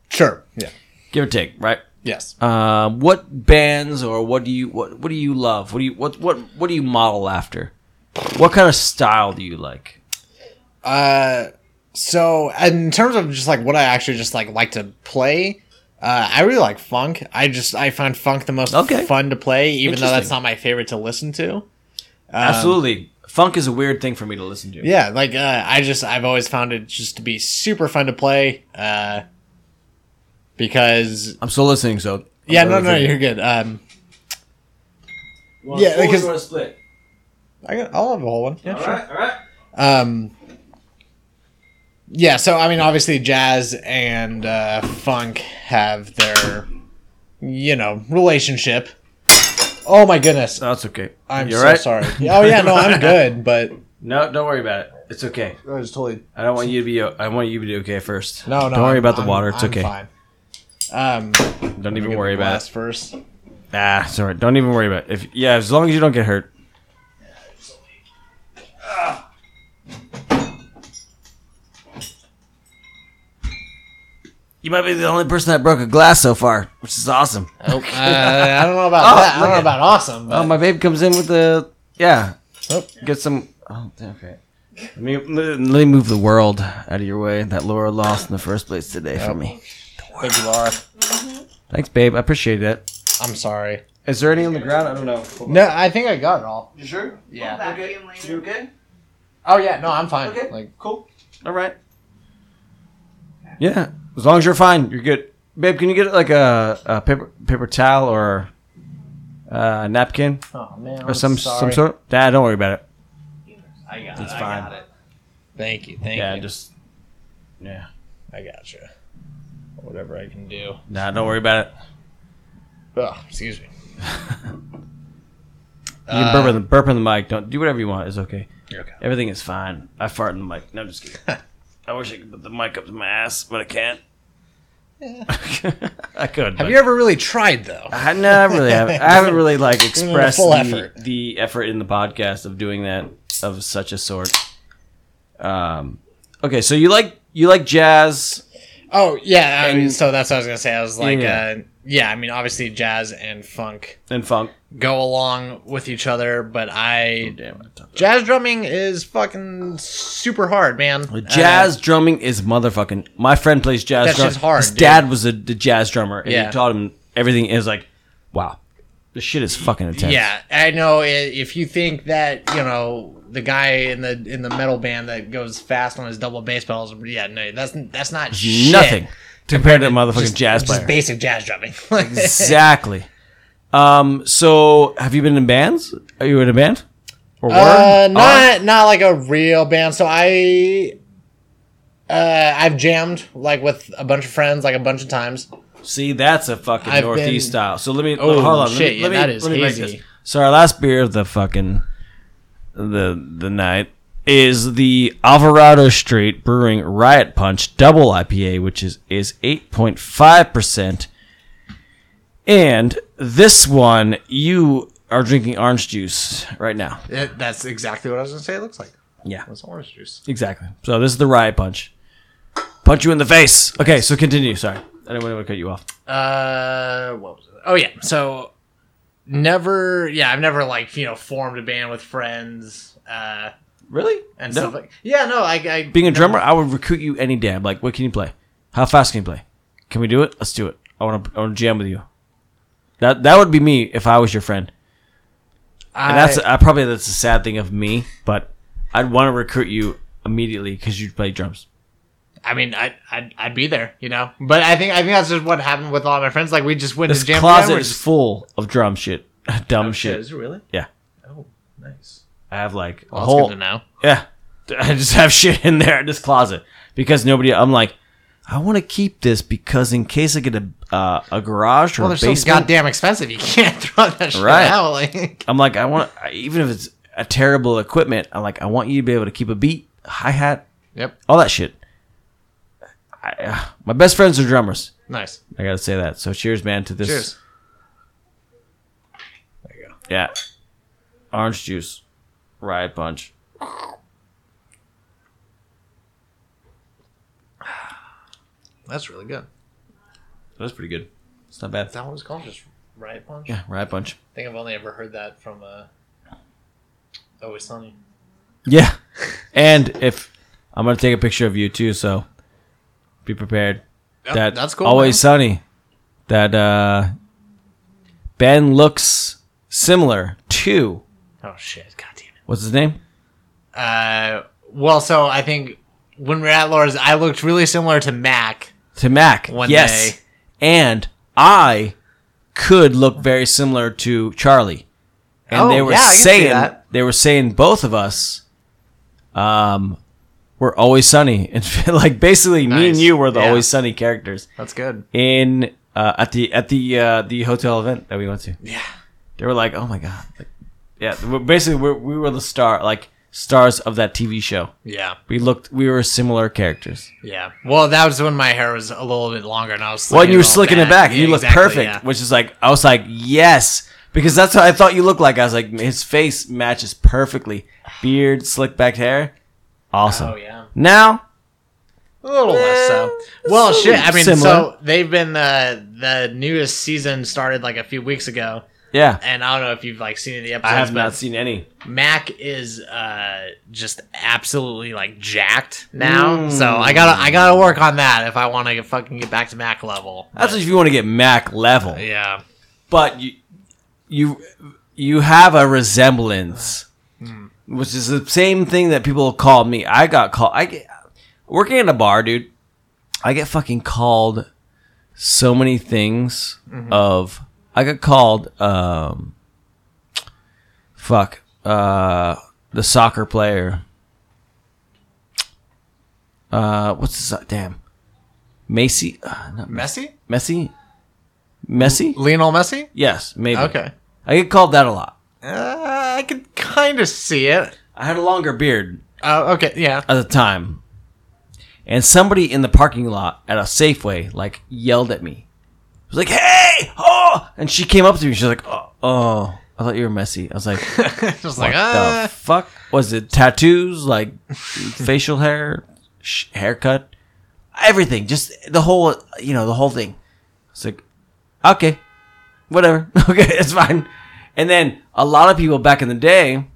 Sure. Yeah. give or take, right? Yes. Um, what bands or what do you what what do you love? What do you what what what do you model after? What kind of style do you like? Uh, so in terms of just like what I actually just like like to play, uh, I really like funk. I just I find funk the most Okay. fun to play, even though that's not my favorite to listen to. Um, Absolutely, funk is a weird thing for me to listen to. Yeah, like uh, I just I've always found it just to be super fun to play. Uh, because I'm still listening, so yeah, no, no, you're good. Um, Well, Yeah, four because- split. I got, I'll have a whole one. Yeah, All sure. right, all right. Um, yeah, so I mean, obviously, jazz and uh, funk have their, you know, relationship. Oh my goodness, No, it's okay. I'm You so all right? sorry. Oh yeah, no, I'm good, but No, don't worry about it. It's okay. I was totally I don't want you to be. o- I want you to be okay first. no, no. Don't worry I'm- about the I'm- water. It's I'm okay. Fine. Um, Don't even worry about it. first. Ah, sorry. Don't even worry about it. If yeah, as long as you don't get hurt. You might be the only person that broke a glass so far, which is awesome. Oh, uh, I don't know about Oh, that. I don't know about awesome. But, Oh, my babe comes in with the yeah. Oh. Get some. Oh, okay. Let me let me move the world out of your way that Laura lost in the first place today for me. thank you, Laura. Thanks, babe. I appreciate it. I'm sorry. Is there any on the ground? I don't know. No, I think I got it all. You sure? Yeah. Vacuum later. You okay? Oh yeah, no, I'm fine. Okay. Like, Cool. All right. Yeah, as long as you're fine, you're good. Babe, can you get like a, a paper paper towel or a napkin oh man, or some some sort? Nah, don't worry about it. I got It's it. I fine. got it. Thank you. Thank you. yeah, you. just yeah. I got you. Whatever I can do. Nah, don't worry about it. Oh, excuse me. You can burp, uh, in the, burp in the mic. Don't do whatever you want. It's okay. You're okay. Everything is fine. I fart in the mic. No, I'm just kidding. I wish I could put the mic up to my ass, but I can't. I could. Have you ever really tried though? I no, really haven't. I haven't really like expressed the, effort. the effort in the podcast of doing that of such a sort. Um, okay, so you like you like jazz. Oh yeah, I mean, so that's what I was gonna say. I was like, Yeah. uh, yeah, I mean, obviously jazz and funk and funk. go along with each other, but I Damn it. jazz drumming is fucking super hard, man. Jazz drumming is motherfucking. My friend plays jazz. That's drum. just hard, His dude. dad was a, the jazz drummer, and Yeah. he taught him everything. Is like, wow, this shit is fucking Uh, intense. yeah, I know. If you think that you know the guy in the in the metal band that goes fast on his double bass pedals, yeah, no, that's that's not shit. nothing compared to a motherfucking Just, jazz player. just basic jazz drumming. exactly. Um. So, have you been in bands? Are you in a band? Or were? Uh, not not like a real band. So I, uh, I've jammed like with a bunch of friends like a bunch of times. See, that's a fucking I've northeast been- style. So let me Oh, hold on. shit, let me, yeah, let me, that is let me hazy. this. So our last beer of the fucking the the night is the Alvarado Street Brewing Riot Punch Double IPA, which is is eight point five percent. And this one, you are drinking orange juice right now. It, that's exactly what I was gonna say. It looks like Yeah, it's orange juice. exactly. So this is the Riot Punch. Punch you in the face. Okay, so continue. Sorry, I didn't want to cut you off. Uh, what was it? Oh yeah. So never. Yeah, I've never like you know formed a band with friends. Uh, Really? and No. stuff like. Yeah, no. I, I Being a drummer, I would recruit you any day. I'm like, what can you play? How fast can you play? Can we do it? Let's do it. I want to. I want to jam with you. That that would be me if I was your friend. And that's I, probably that's a sad thing of me, but I'd want to recruit you immediately because you play drums. I mean, I, I'd, I'd be there, you know. But I think I think that's just what happened with all my friends. Like we just went This to jam closet together, is just- full of drum shit, dumb Oh, shit. Is it really? Yeah, Oh, nice. I have like a Well, that's whole good to know. yeah. I just have shit in there in this closet because nobody. I'm like, I want to keep this because in case I get a uh, a garage or Well, they're so basement, goddamn expensive. You can't throw that shit Right. out. Like, I'm like, I want even if it's a terrible equipment, I'm like, I want you to be able to keep a beat, hi hat, yep, all that shit. I, my best friends are drummers. nice. I gotta say that. So cheers, man, to this. Cheers. There you go. Yeah, orange juice, riot punch. That's really good. That's pretty good. It's not bad. Is that what it's called? Just riot punch. Yeah, riot punch. I think I've only ever heard that from uh, Always Sunny. Yeah, and if I'm gonna take a picture of you too, so be prepared. Yep, that that's cool, Always man. sunny. That uh, Ben looks similar to Oh shit! God damn it. what's his name? Uh, well, so I think when we are at Laura's, I looked really similar to Mac. To Mac. One yes. day. And I could look very similar to Charlie. And Oh, they were yeah, I can see saying that. they were saying both of us um were always sunny. And like basically me and you were the Yeah. always sunny characters That's good. in uh at the at the uh the hotel event that we went to. Yeah. They were like, "Oh my god." Like, yeah, we're- basically we're, we were the star like stars of that TV show. Yeah. We looked we were similar characters. Yeah. Well, that was when my hair was a little bit longer, and I was. Well, you were slicking it back. Yeah, you looked exactly, perfect, yeah. which is like I was like, yes, because that's what I thought you looked like. I was like, his face matches perfectly. Beard, slick back hair, awesome. Oh yeah. Now, A little less so. Eh, Well, shit. I mean, similar. so they've been uh, the newest season started like a few weeks ago, yeah, and I don't know if you've like seen the episodes. I have not seen any. Mac is uh, just absolutely like jacked now. Mm. So I gotta I gotta work on that if I want to fucking get back to Mac level. That's if you want to get Mac level, Yeah. but you you you have a resemblance, which is the same thing that people called me. I got called. I get working in a bar, dude. I get fucking called so many things of I got called um fuck uh the soccer player uh what's his damn Macy uh, not Messi? Messi Messi Lionel Messi? yes maybe Okay. I get called that a lot Uh, I could kind of see it. I had a longer beard Uh, okay. Yeah. at the time and somebody in the parking lot at a Safeway like yelled at me. It was like, "Hey, oh!" And she came up to me. She's like, "Oh, oh I thought you were Messi." I was like, Just like, "What ah. the fuck was it? Tattoos, like facial hair, sh- haircut, everything. Just the whole, you know, the whole thing." It's like, okay, whatever. okay, it's fine. And then a lot of people back in the day,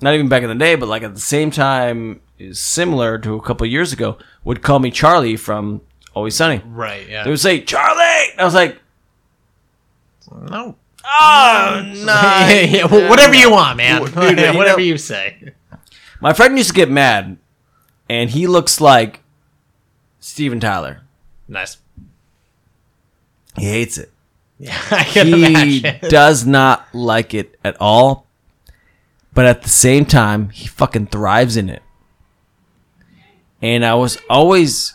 not even back in the day, but like at the same time, similar to a couple years ago, would call me Charlie from Always Sunny. right, yeah. They would say Charlie. I was like, no. oh no. yeah, yeah, well, whatever you want, man. Dude, dude, you whatever know- you say. My friend used to get mad, and he looks like Steven Tyler. Nice. He hates it. Yeah, I can he imagine. does not like it at all. But at the same time, he fucking thrives in it. And I was always,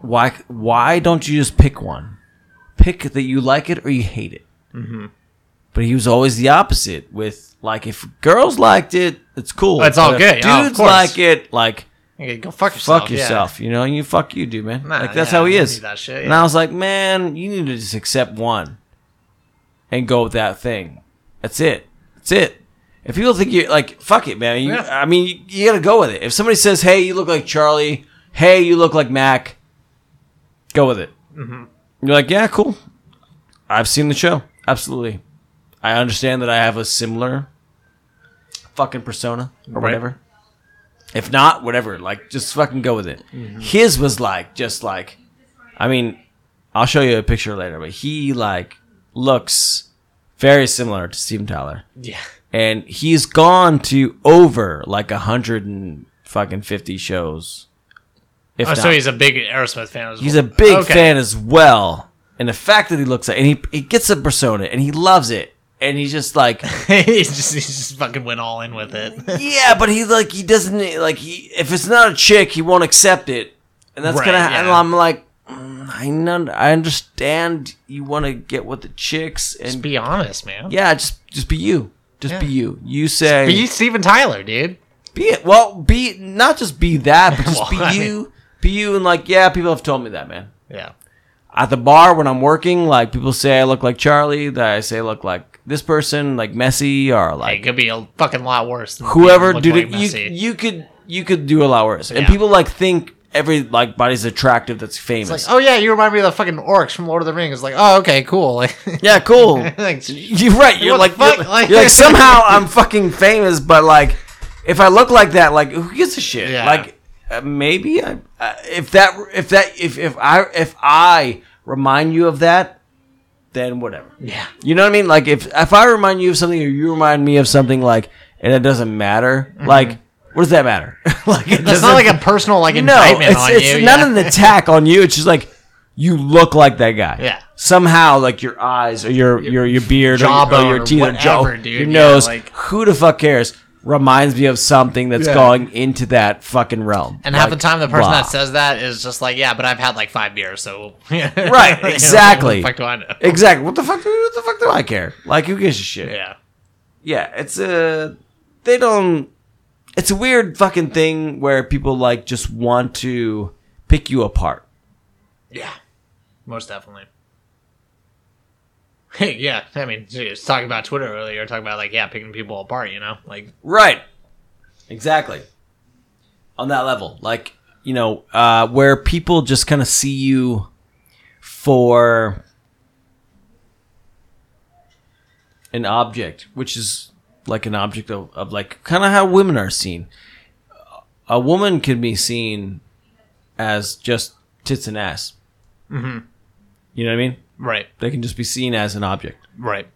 why? Why don't you just pick one? Pick that you like it or you hate it. Mm-hmm. But he was always the opposite. With like, if girls liked it, it's cool. It's all But good. Dudes like it, like Okay, go fuck yourself. fuck yeah. You know, and you fuck you, dude, man. Nah, like that's yeah, how he is. shit, And. I was like, man, you need to just accept one and go with that thing. That's it. That's it. If people think you're like, fuck it, man. You, Yeah. I mean, you, you gotta go with it. If somebody says, "Hey, you look like Charlie," "Hey, you look like Mac," go with it. Mm-hmm. You're like, yeah, cool. I've seen the show. Absolutely. I understand that I have a similar fucking persona or Right. whatever. If not, whatever. Like, just fucking go with it. His was like, just like, I mean, I'll show you a picture later, but he like looks very similar to Steven Tyler, Yeah. and he's gone to over like a hundred and fucking fifty shows. If Oh, so he's a big Aerosmith fan as well. He's a big Okay. fan as well. And the fact that he looks like, and he, he gets a persona and he loves it. And he's just like, he's just he just fucking went all in with it. yeah, but he like, he doesn't, like, he, if it's not a chick, he won't accept it. And that's Right, gonna, yeah. and I'm like, I know, I understand you want to get with the chicks and just be honest, man. yeah, just, just be you. Just be you. You say, Be Steven Tyler, dude. be it. Well, be, not just be that, but just Well, I be mean- you. Be you and like, yeah, people have told me that, man. Yeah. at the bar when I'm working, like people say I look like Charlie, that I say I look like this person, like Messi, or Hey, like it could be a fucking lot worse. Than whoever. Dude, like you you could you could do a lot worse, and Yeah. people like think every like body's attractive that's It's famous. like, oh yeah, you remind me of the fucking orcs from Lord of the Rings. Like, oh okay, cool. Like, yeah, cool. like, You're right. You're like, you're, Like- you're like somehow I'm fucking famous, but like if I look like that, like who gives a shit? Yeah. Like uh, maybe I, uh, if that if that if if I if I remind you of that, then whatever. yeah, You know what I mean? Like if if I remind you of something or you remind me of something like and it doesn't matter, like what does that matter? like it it's doesn't- like a personal like no, indictment it's, on it's you. not yeah. an attack on you. It's just like you look like that guy. Yeah. Somehow, like your eyes or your your your beard or your, or your teeth or jaw, dude. your Yeah, nose. like- who the fuck cares? Reminds me of something that's Yeah. going into that fucking realm. And half the time, the person blah. that says that is just like, yeah, but I've had like five beers, so Right, You know, exactly. What the fuck do I know? exactly what the fuck? do- What the fuck do I care? Like who gives a shit? Yeah, yeah, it's a they don't. It's a weird fucking thing where people like just want to pick you apart. yeah, most definitely. Hey, yeah, I mean, just talking about Twitter earlier, talking about like, yeah, picking people apart, you know, like, Right. Exactly. On that level, like you know, uh, where people just kind of see you for an object, which is like an object of, of like kind of how women are seen. A woman can be seen as just tits and ass. Mm-hmm. You know what I mean? right, They can just be seen as an object. right,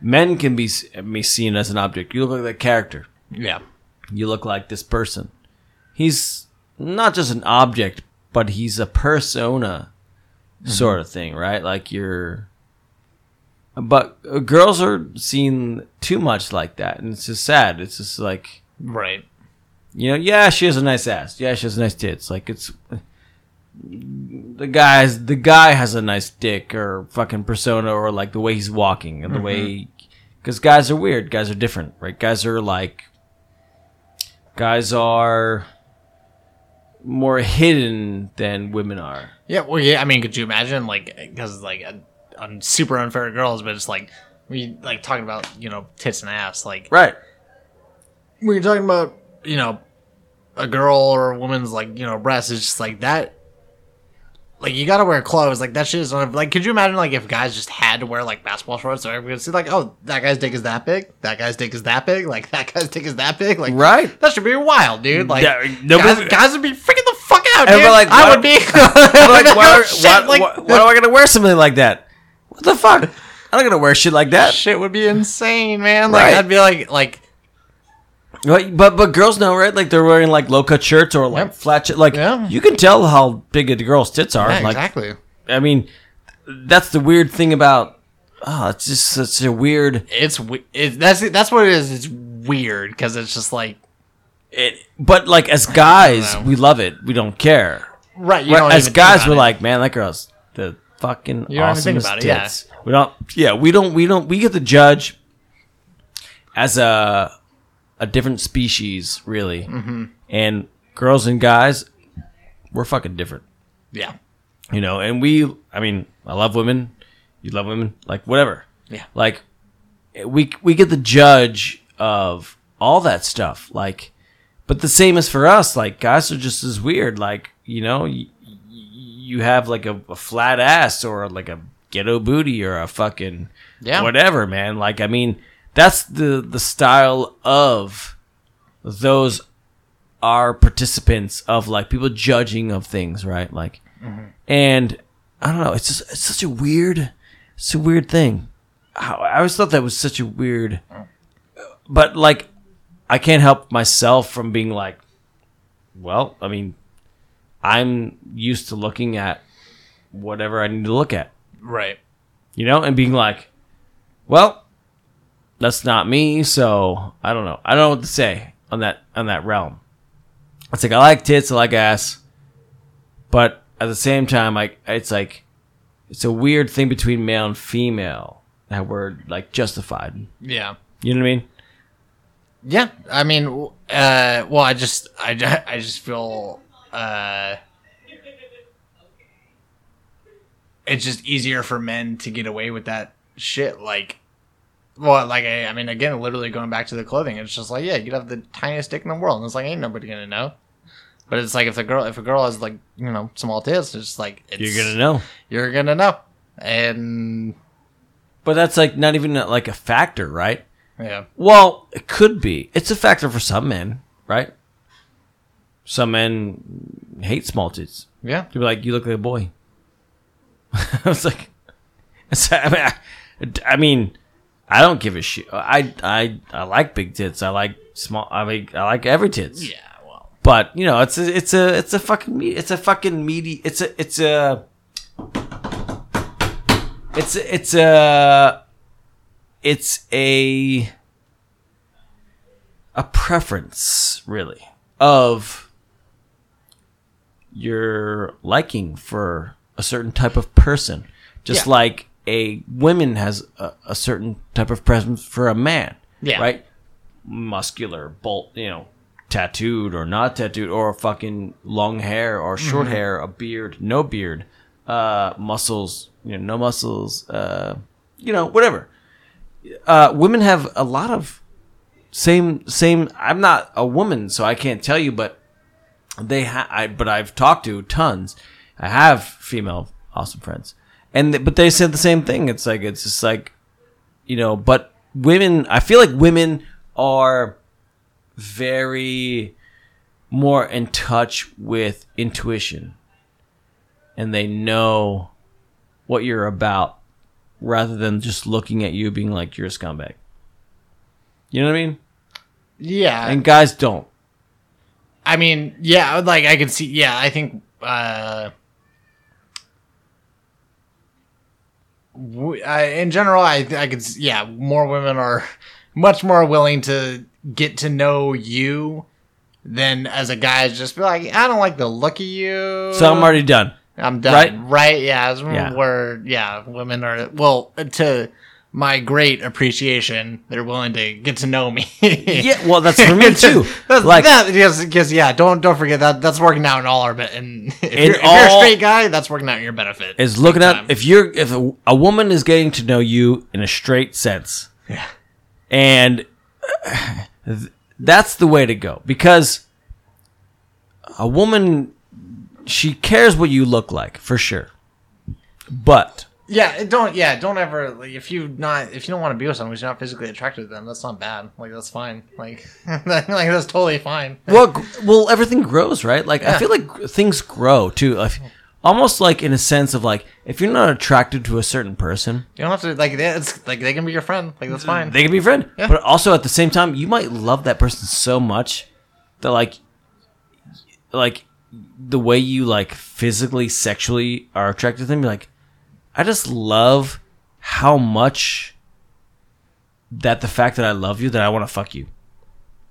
Men can be, be seen as an object. You look like that character. yeah, You look like this person. He's not just an object, but he's a persona sort of thing, right? Like you're. But uh, girls are seen too much like that, and it's just sad. It's just like right, you know, yeah, she has a nice ass. Yeah, she has nice tits. Like it's the guy's the guy has a nice dick or fucking persona or like the way he's walking and the way because guys are weird. Guys are different, right? Guys are like guys are more hidden than women are. Yeah, well, yeah. I mean, could you imagine, like, because like a, a super unfair to girls, but it's like we like talking about you know tits and ass, like Right. when you're talking about you know a girl or a woman's like you know breasts, it's just like that. Like you gotta wear clothes, like that shit is un- like. Could you imagine like if guys just had to wear like basketball shorts, so everybody could see like, oh, that guy's dick is that big, that guy's dick is that big, like that guy's dick is that big, like Right. That should be wild, dude. Like Yeah, nobody- guys, guys would be freaking the fuck out, And dude. like, I would be. I'm like, why, Shit, why, like, why, why am I gonna wear something like that? What the fuck? I'm not gonna wear shit like that. shit would be insane, man. Like Right. I'd be like, like Right, But but girls know, right? Like they're wearing like low cut shirts or like Yep. flat shit. Like Yeah. you can tell how big a girl's tits are. yeah, like exactly. I mean, that's the weird thing about. Oh, it's just such a weird. It's it, that's that's what it is. It's weird because it's just like It, but like as guys, we love it. We don't care. right. You Right, as guys, we're it. like, man, that girl's the fucking You don't even think about it, yeah. tits. We don't. Yeah, we don't. We don't. We get to judge as a a different species, really. Mm-hmm. And girls and guys, we're fucking different. yeah, you know and we i mean i love women you love women like whatever Yeah. like we we get the judge of all that stuff like but the same as for us like guys are just as weird like you know you, you have like a, a flat ass or like a ghetto booty or a fucking Yeah. whatever man like i mean that's the the style of those are participants of like people judging of things, right? Like, mm-hmm. and I don't know. It's just it's such a weird, it's a weird thing. How- I always thought that was such a weird, but like, I can't help myself from being like, well, I mean, I'm used to looking at whatever I need to look at, right. you know, and being like, well, that's not me, so I don't know. I don't know what to say on that on that realm. It's like I like tits, I like ass, but at the same time, like it's like it's a weird thing between male and female that we're like justified. Yeah. You know what I mean? Yeah, I mean, uh, well, I just, I, I just feel, uh, it's just easier for men to get away with that shit. Like, well, like, I, I mean, again, literally going back to the clothing, it's just like, yeah, you could have the tiniest dick in the world, and it's like, ain't nobody gonna know. But it's like if the girl, if a girl has like, you know, small tits, it's just like it's, You're gonna know, you're gonna know, and but that's like not even like a factor, right? yeah, Well, it could be. It's a factor for some men, right? Some men hate small tits. yeah, You'd be like, you look like a boy. I was like, I, mean, I, I mean, I don't give a shit. I, I, I like big tits. I like small. I mean, I like every tits. yeah. Well, But you know, it's a, it's a, it's a fucking, me- it's a fucking meaty. It's a, it's a, it's a, it's a, it's a, a preference, really, of your liking for a certain type of person, just Yeah. like a woman has a, a certain type of preference for a man. Yeah. Right. Muscular, bolt, you know, tattooed or not tattooed, or fucking long hair or short hair, a beard, no beard, uh, muscles, you know, no muscles, uh, you know, whatever. Uh, women have a lot of same same. I'm not a woman, so I can't tell you, but they ha- I, but I've talked to tons. I have female awesome friends, and th- but they said the same thing. It's like it's just like, you know, but women. I feel like women are very more in touch with intuition, and they know what you're about rather than just looking at you being like you're a scumbag. You know what I mean? yeah, And guys don't. I mean, yeah, like I can see. Yeah, I think uh, w- I, in general, I I could. Yeah, more women are much more willing to get to know you than as a guy just be like, I don't like the look of you. So I'm already done. I'm done. right? Right? Yeah. Yeah. Where yeah, women are well to my great appreciation. They're willing to get to know me. Yeah, well, that's for me too. That's, Like- that, because, yeah, don't don't forget that that's working out in all our bet. And if, In you're, if you're a straight guy, that's working out in your benefit. Is looking at if you're if a, a woman is getting to know you in a straight sense, Yeah. and that's the way to go because a woman she cares what you look like for sure, but Yeah, it don't yeah, don't ever like if you not if you don't want to be with someone who's not physically attracted to them, that's not bad. Like that's fine. Like like that's totally fine. well, well, everything grows, right? Like I feel like things grow too. Like, almost like in a sense of like if you're not attracted to a certain person, You don't have to like they- it's like they can be your friend. Like that's fine. they can be a friend. Yeah. But also at the same time, you might love that person so much that like, like the way you like physically, sexually are attracted to them. You're like, I just love how much that the fact that I love you that I want to fuck you.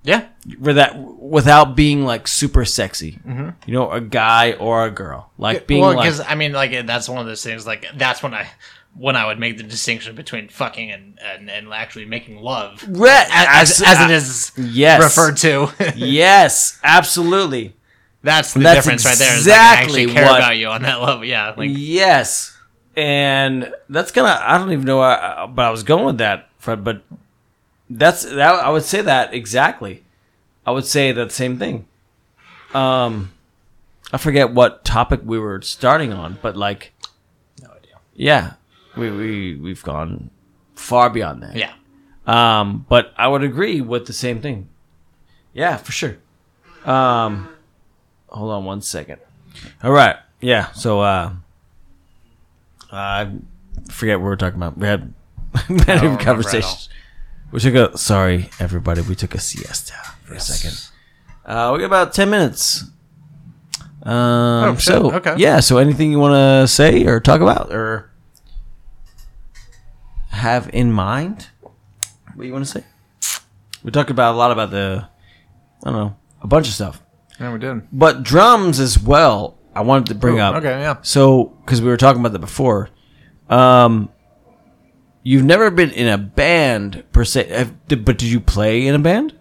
yeah. For that without being like super sexy, mm-hmm. you know, a guy or a girl, like being well, like because I mean, like that's one of those things. Like that's when I when I would make the distinction between fucking and and, and actually making love, Right, as, as it is yes, referred to. yes, absolutely. that's the That's difference right there. is, like, I exactly actually care what- about you on that level. Yeah, like yes, and that's kind of I don't even know, uh, but I was going with that, Fred. But that's that. I would say that exactly. I would say that same thing. Um, I forget what topic we were starting on, but like, no idea. yeah, we we we've gone far beyond that. Yeah. Um, but I would agree with the same thing. Yeah, for sure. Um, hold on one second. All right. Yeah. So, uh, I forget what we were talking about. We had many conversations. We took a sorry, everybody. We took a siesta for a second. Uh, we got about ten minutes. Um, Oh, so Okay. yeah. So anything you want to say or talk about or have in mind? What you want to say? We talked about a lot about the, I don't know, a bunch of stuff, Yeah, we did. but drums as well. I wanted to bring Ooh, up. okay, yeah. So, because we were talking about that before, um, you've never been in a band per se, have- but did you play in a band?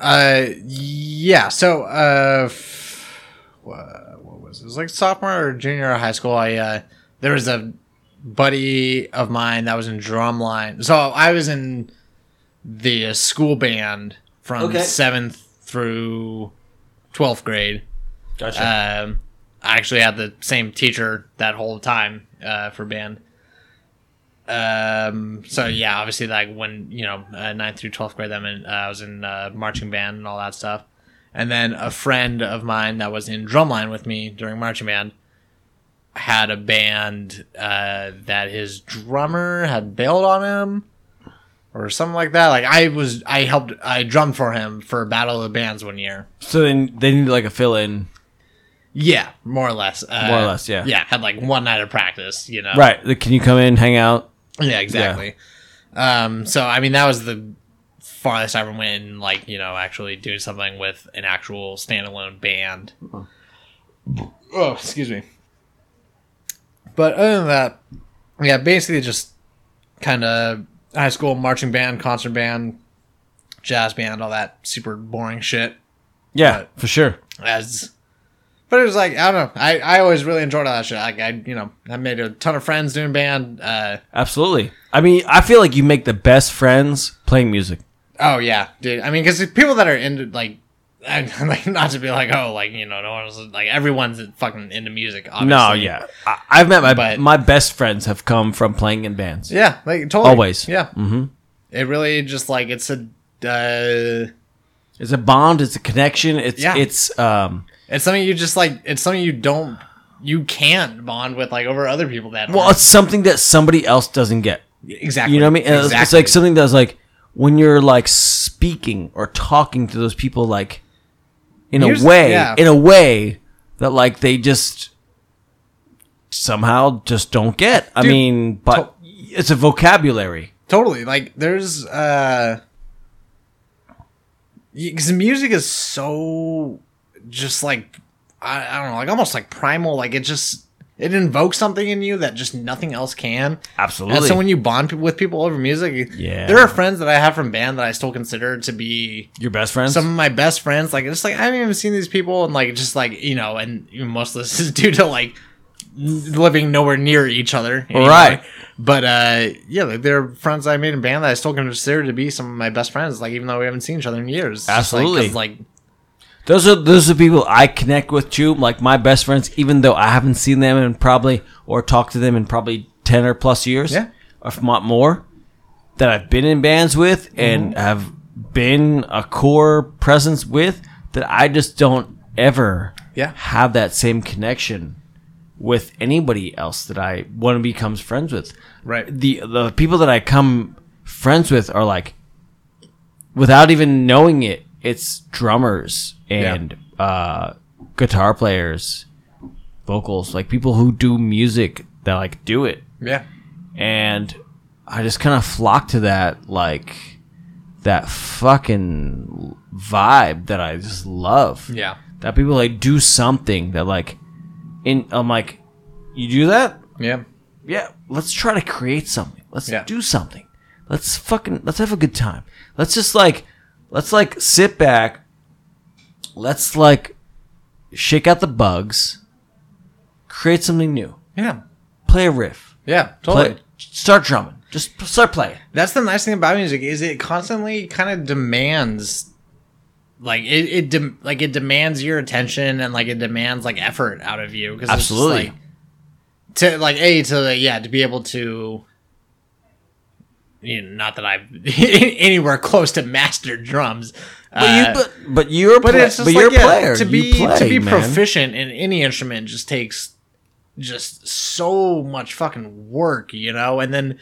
Uh, yeah. So, uh, f- what, what was it? It was like sophomore or junior high school. I uh, there was a buddy of mine that was in drumline. So I was in the uh, school band from Okay. seventh through twelfth grade. Gotcha. Um, I actually had the same teacher that whole time uh, for band. Um, so yeah, obviously, like when you know uh, ninth through twelfth grade, then uh, I was in uh, marching band and all that stuff. And then a friend of mine that was in drumline with me during marching band had a band uh, that his drummer had bailed on him or something like that. Like I was, I helped, I drummed for him for Battle of the Bands one year. so then they needed like a fill in. Yeah, more or less. Uh, More or less, yeah. Yeah, had like one night of practice, you know. Right. Can you come in, hang out? Yeah, exactly. Um, so I mean, that was the farthest I ever went in, like you know, actually doing something with an actual standalone band. Oh, excuse me. But other than that, yeah, basically just kind of high school marching band, concert band, jazz band, all that super boring shit. Yeah, Right. for sure. as but it was like I don't know. I, I always really enjoyed all that shit. Like I you know I made a ton of friends doing band. Uh, Absolutely. I mean, I feel like you make the best friends playing music. oh yeah, dude. I mean, because people that are into like. I, like not to be like oh like you know no one's like everyone's fucking into music obviously. No, yeah. I, I've met my But- my best friends have come from playing in bands. yeah like totally Always. yeah hmm it really just like it's a uh, It's a bond. It's a connection. It's Yeah. it's um. It's something you just like it's something you don't you can't bond with like over other people that Well, it's something that somebody else doesn't get. exactly You know what I mean? And it's- It's like something that's like when you're like speaking or talking to those people, like in Here's- a way, yeah. in a way that like they just somehow just don't get. I mean, but it's a vocabulary. totally like there's uh because music is so just like I, I don't know like almost like primal like it just it invokes something in you that just nothing else can. Absolutely. And so when you bond pe- with people over music, Yeah. there are friends that I have from band that I still consider to be Your best friends? some of my best friends. Like it's like I haven't even seen these people, and like just like you know, and most of this is due to like living nowhere near each other. Right. But uh, yeah, like they're friends I made in band that I still consider to be some of my best friends. Like even though we haven't seen each other in years. Just, like, Absolutely. Like, Those are those are people I connect with too, like my best friends, even though I haven't seen them in probably or talked to them in probably ten or plus years, Yeah. or if not more, that I've been in bands with and Mm-hmm. have been a core presence with, that I just don't ever Yeah. have that same connection with anybody else that I want to become friends with. Right. The the people that I come friends with are like without even knowing it, it's drummers and uh, guitar players, vocals, like people who do music that like do it. yeah. And I just kind of flock to that, like that fucking vibe that I just love. Yeah. That people like do something that like, in I'm like, you do that? Yeah. yeah, let's try to create something. Let's Yeah. do something. Let's fucking let's have a good time. Let's just like let's like sit back. Let's like shake out the bugs. Create something new. Yeah. Play a riff. Yeah. Totally. Play, start drumming. Just start playing. That's the nice thing about music is it constantly kind of demands like it, it de- like it demands your attention and like it demands like effort out of you because Absolutely. like, to like a to yeah to be able to you know, not that I've anywhere close to master drums But uh, you but but you're but play- it's just but like yeah, player. to be to be man. proficient in any instrument just takes just so much fucking work, you know, and then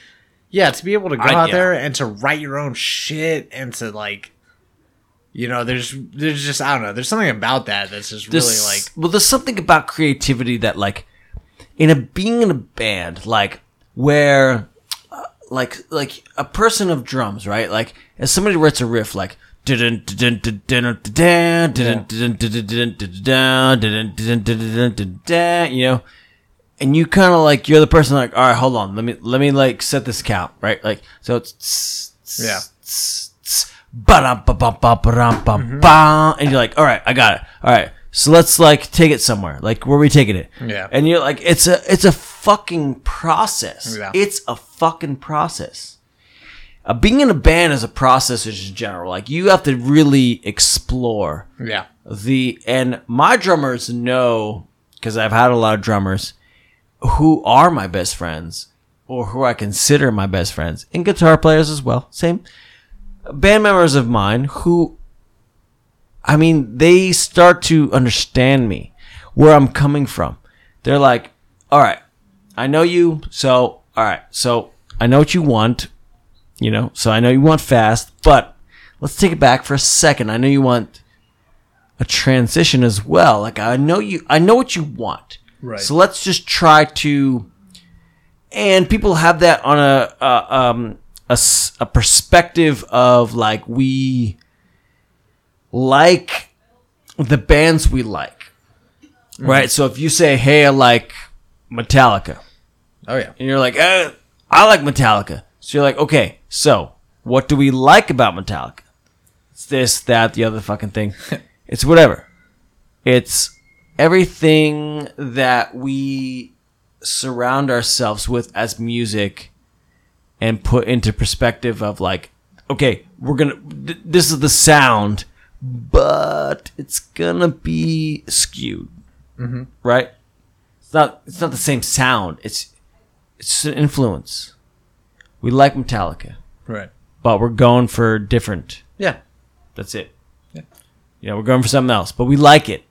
yeah, to be able to go I- out yeah. there and to write your own shit and to like, you know, there's there's just I don't know, there's something about that that's just really like well there's something about creativity that like in a being in a band like where uh, like like a person of drums, right? Like as somebody writes a riff like you know and you kind of like you're the person like all right hold on let me let me like set this count right like so it's yeah mm-hmm. and you're like all right i got it all right so let's like take it somewhere like where are we taking it yeah and you're like it's a it's a fucking process Yeah. it's a fucking process uh, being in a band is a process in general like you have to really explore yeah. the and my drummers know because I've had a lot of drummers who are my best friends or who I consider my best friends and guitar players as well. Same band members of mine who I mean they start to understand me where I'm coming from. They're like, "All right, I know you, so all right, so I know what you want, you know, so I know you want fast, but let's take it back for a second. I know you want a transition as well. Like I know you, I know what you want. Right. So let's just try to, and people have that on a, a um a, a perspective of like we like the bands we like, right? So if you say, "Hey, I like Metallica," Oh yeah. and you're like, eh, I like Metallica. So you're like, okay, so what do we like about Metallica? It's this, that, the other fucking thing. it's whatever. It's everything that we surround ourselves with as music and put into perspective of like, okay, we're gonna, th- this is the sound, but it's gonna be skewed. Right? It's not, it's not the same sound. It's, it's just an influence. We like Metallica, Right. but we're going for different. Yeah. That's it. Yeah. You know, we're going for something else, but we like it.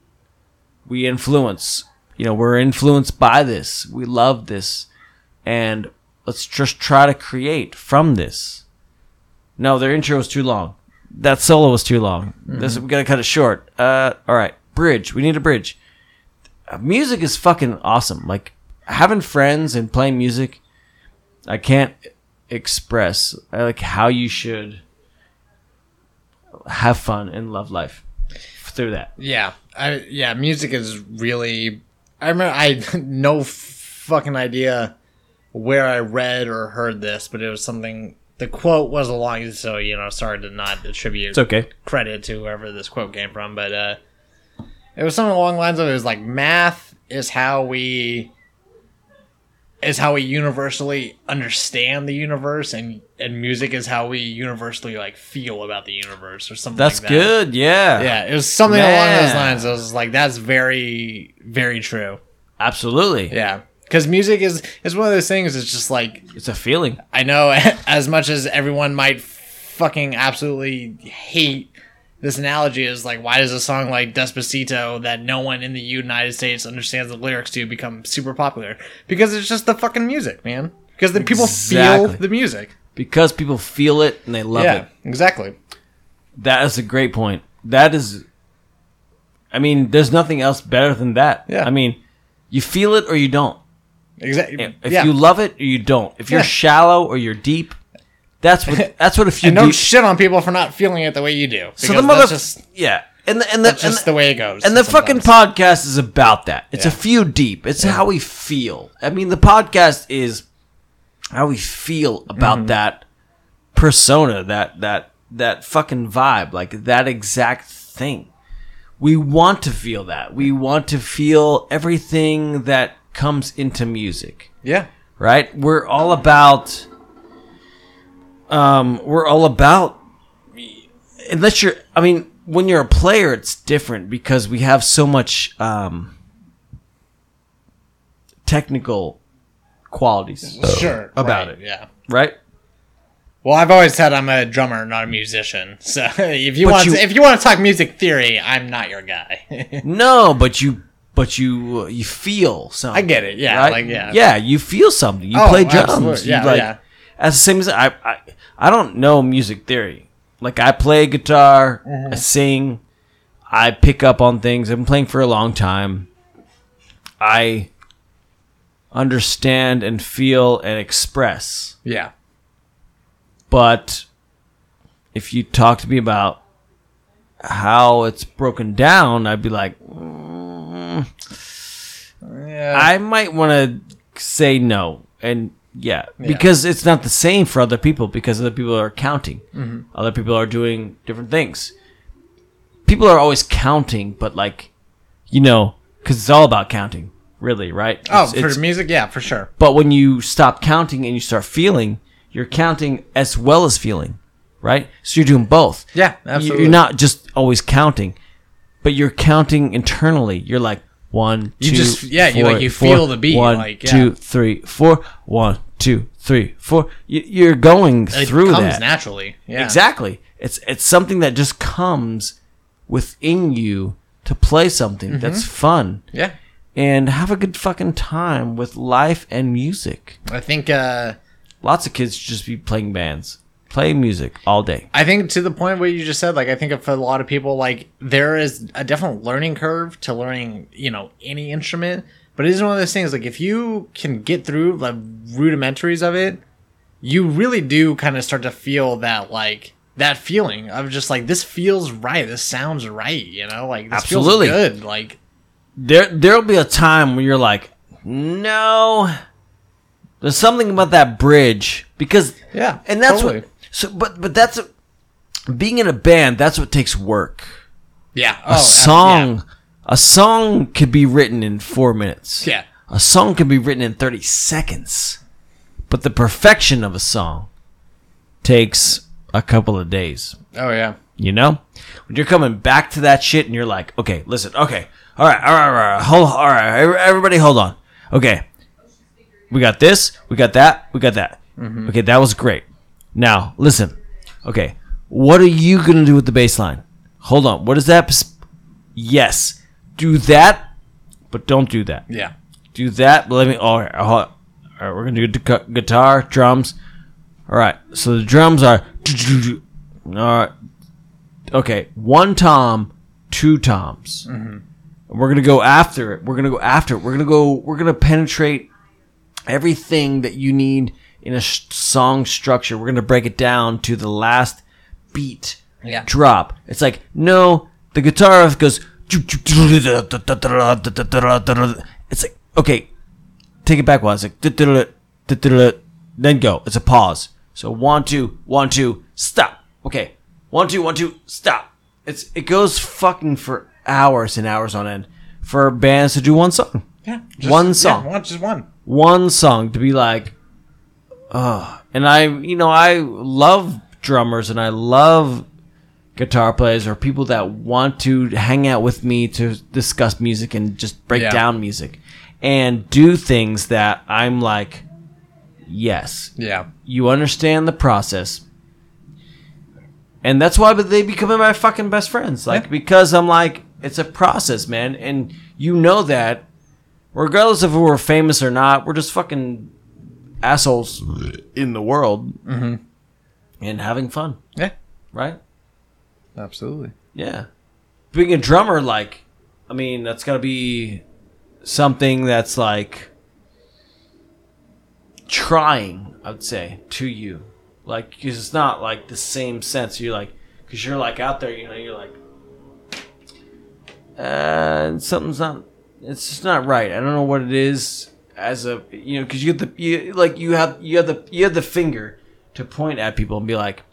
We influence. You know, we're influenced by this. We love this, and let's just try to create from this. No, their intro was too long. That solo was too long. This we gotta cut it short. Uh, all right, bridge. We need a bridge. Uh, music is fucking awesome. Like having friends and playing music. I can't express uh, like how you should have fun and love life through that. Yeah, I yeah, music is really. I remember I know f- fucking idea where I read or heard this, but it was something. The quote was along, so you know, sorry to not attribute It's okay. credit to whoever this quote came from, but uh, it was something along the lines of it was like math is how we is how we universally understand the universe, and and music is how we universally like feel about the universe or something. That's like that. good. Yeah. Yeah, it was something along those lines. I was like, that's very, very true. Absolutely. Yeah, because music is is one of those things. It's just like It's a feeling. I know as much as everyone might fucking absolutely hate this analogy is like why does a song like Despacito that no one in the United States understands the lyrics to become super popular? Because it's just the fucking music, man. Because then people Exactly. feel the music. Because people feel it and they love yeah, it. exactly. That is a great point. That is I mean, there's nothing else better than that. Yeah. I mean, you feel it or you don't. Exactly. If yeah. you love it or you don't. If you're Yeah. shallow or you're deep, that's what that's what a few and don't deep. shit on people for not feeling it the way you do. so the mother, that's just yeah, and the and the, that's and just the, the way it goes. and the fucking podcast is about that. It's a few deep. It's how we feel. I mean, the podcast is how we feel about Mm-hmm. that persona, that that that fucking vibe, like that exact thing. We want to feel that. We want to feel everything that comes into music yeah. right? We're all about um we're all about unless you're I mean, when you're a player it's different because we have so much um technical qualities Sure. about right, it. Yeah. right? Well, I've always said I'm a drummer, not a musician. So if you But want, you- to, if you want to talk music theory, I'm not your guy. No, but you but you you feel something. I get it. Yeah, right? like yeah. Yeah, you feel something. You Oh, play drums. absolutely. Yeah, like yeah. as the same as I, I I don't know music theory. Like I play guitar, Mm-hmm. I sing, I pick up on things. I've been playing for a long time. I understand and feel and express. Yeah. But if you talk to me about how it's broken down, I'd be like, Yeah. I might want to say no. And yeah, because it's not the same for other people because other people are counting. Mm-hmm. Other people are doing different things. People are always counting, but like, you know, because it's all about counting, really, right? oh, for it's- music, yeah, for sure. but when you stop counting and you start feeling, you're counting as well as feeling, right? So you're doing both. Yeah, absolutely. You're not just always counting, but you're counting internally. You're like one, You two, just- yeah, you, like, you four, feel the beat, one, like, yeah. two, three, four, one, two, three, four. You, you're going It through comes that naturally. Yeah. exactly. It's it's something that just comes within you to play something Mm-hmm. that's fun Yeah. and have a good fucking time with life and music. I think. uh Lots of kids should just be playing bands, play music all day. I think to the point where you just said, like, I think for a lot of people, like, there is a definite learning curve to learning, you know, any instrument. But it is one of those things, like, if you can get through the rudimentaries of it, you really do kind of start to feel that, like, that feeling of just like, this feels right. This sounds right, you know? Like, this Absolutely. feels good. Like, There there'll be a time when you're like, no, there's something about that bridge because yeah. and that's totally. what. So, but but that's a, being in a band. That's what takes work. Yeah. A oh, song, a song could be written in four minutes. Yeah. A song can be written in 30 seconds. But the perfection of a song takes a couple of days. Oh, yeah. You know? When you're coming back to that shit and you're like, okay, listen, okay, all right, all right, all right, hold, all right, everybody hold on. Okay, we got this, we got that, we got that. Mm-hmm. Okay, that was great. Now, listen, okay, what are you going to do with the bass line? Hold on, what is that? Yes, do that, but don't do that Yeah. do that. But let me. All right, all right, we're gonna do gu- guitar, drums. All right, so the drums are. All right, okay, one tom, two toms. Mm-hmm. We're gonna go after it. We're gonna go after it. We're gonna go. We're gonna penetrate everything that you need in a sh- song structure. We're gonna break it down to the last beat Yeah. drop. It's like no, the guitar goes. It's like okay, take it back one. It's like then go. It's a pause. So one two one two stop. Okay, one two one two stop. It's it goes fucking for hours and hours on end for bands to do one song. Yeah, One song. Yeah, just one. One song to be like, uh and I you know I love drummers and I love guitar players or people that want to hang out with me to discuss music and just break Yeah. down music and do things that I'm like, yes, Yeah, you understand the process. And that's why they become my fucking best friends. Like, Yeah. because I'm like, it's a process, man. And you know that, regardless of if we're famous or not, we're just fucking assholes in the world and having fun, yeah, right? absolutely. Yeah. Being a drummer, like, I mean, that's got to be something that's like trying, I would say, to you. Like, 'cause it's not like the same sense. You're like, because you're like out there, you know, you're like, uh, something's not, it's just not right. I don't know what it is as a, you know, because you have the, you, like, you have, you have the, you have the finger to point at people and be like,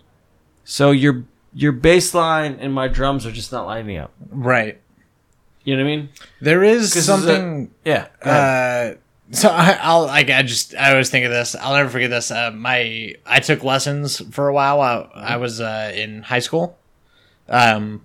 so your your bass line and my drums are just not lining up. Right. You know what I mean? There is it's a- something. Yeah. Uh, so I, I'll like I just I always think of this. I'll never forget this. Uh, my I took lessons for a while. while I was uh, in high school. Um,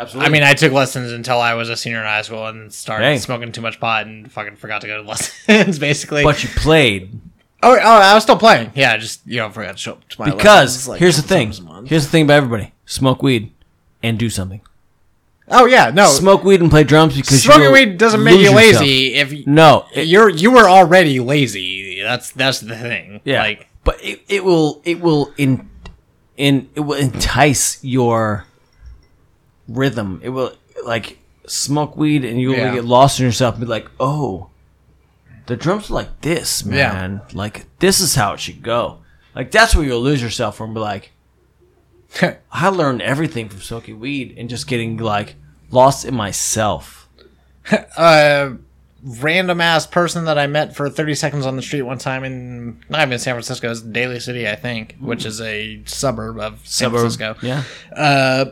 Absolutely. I mean, I took lessons until I was a senior in high school and started Dang. smoking too much pot and fucking forgot to go to lessons. Basically, but you played oh, oh, I was still playing. Yeah, I just you know forgot to show up to my because lessons, like, here's the thing. sometimes a month. Here's the thing about everybody: smoke weed and do something. Oh yeah, no, Smoke weed and play drums because smoking you'll weed doesn't make lose you yourself. lazy. If you, No. it- you're you were already lazy. That's that's the thing. yeah. like but it, it will it will in in it will entice your rhythm. It will like smoke weed and you will Yeah. get lost in yourself and be like, oh, the drums are like this, Yeah. man. Like this is how it should go. Like that's where you'll lose yourself from. Be like, I learned everything from smoking weed and just getting like lost in myself. a random ass person that I met for 30 seconds on the street one time in not even San Francisco, it's Daly City, I think, which is a suburb of San Francisco. Yeah. Uh,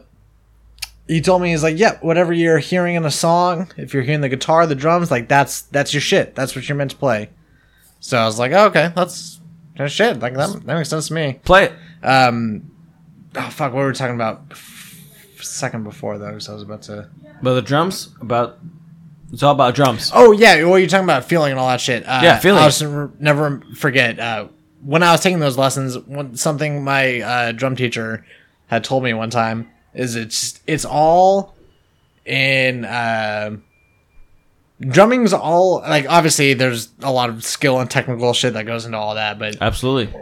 he told me he's like, yeah, whatever you're hearing in a song, if you're hearing the guitar, the drums, like that's that's your shit. That's what you're meant to play. So I was like, oh, okay, that's that's shit. Like that, that makes sense to me. Play it. Um, oh fuck, what were we talking about? Second before though, because I was about to. But the drums about it's all about drums. Oh yeah, well you're talking about feeling and all that shit. Uh, Yeah, feeling. I'll just never forget uh, when I was taking those lessons. One, something my uh, drum teacher had told me one time is it's it's all in uh, drumming's all like obviously there's a lot of skill and technical shit that goes into all that, but Absolutely.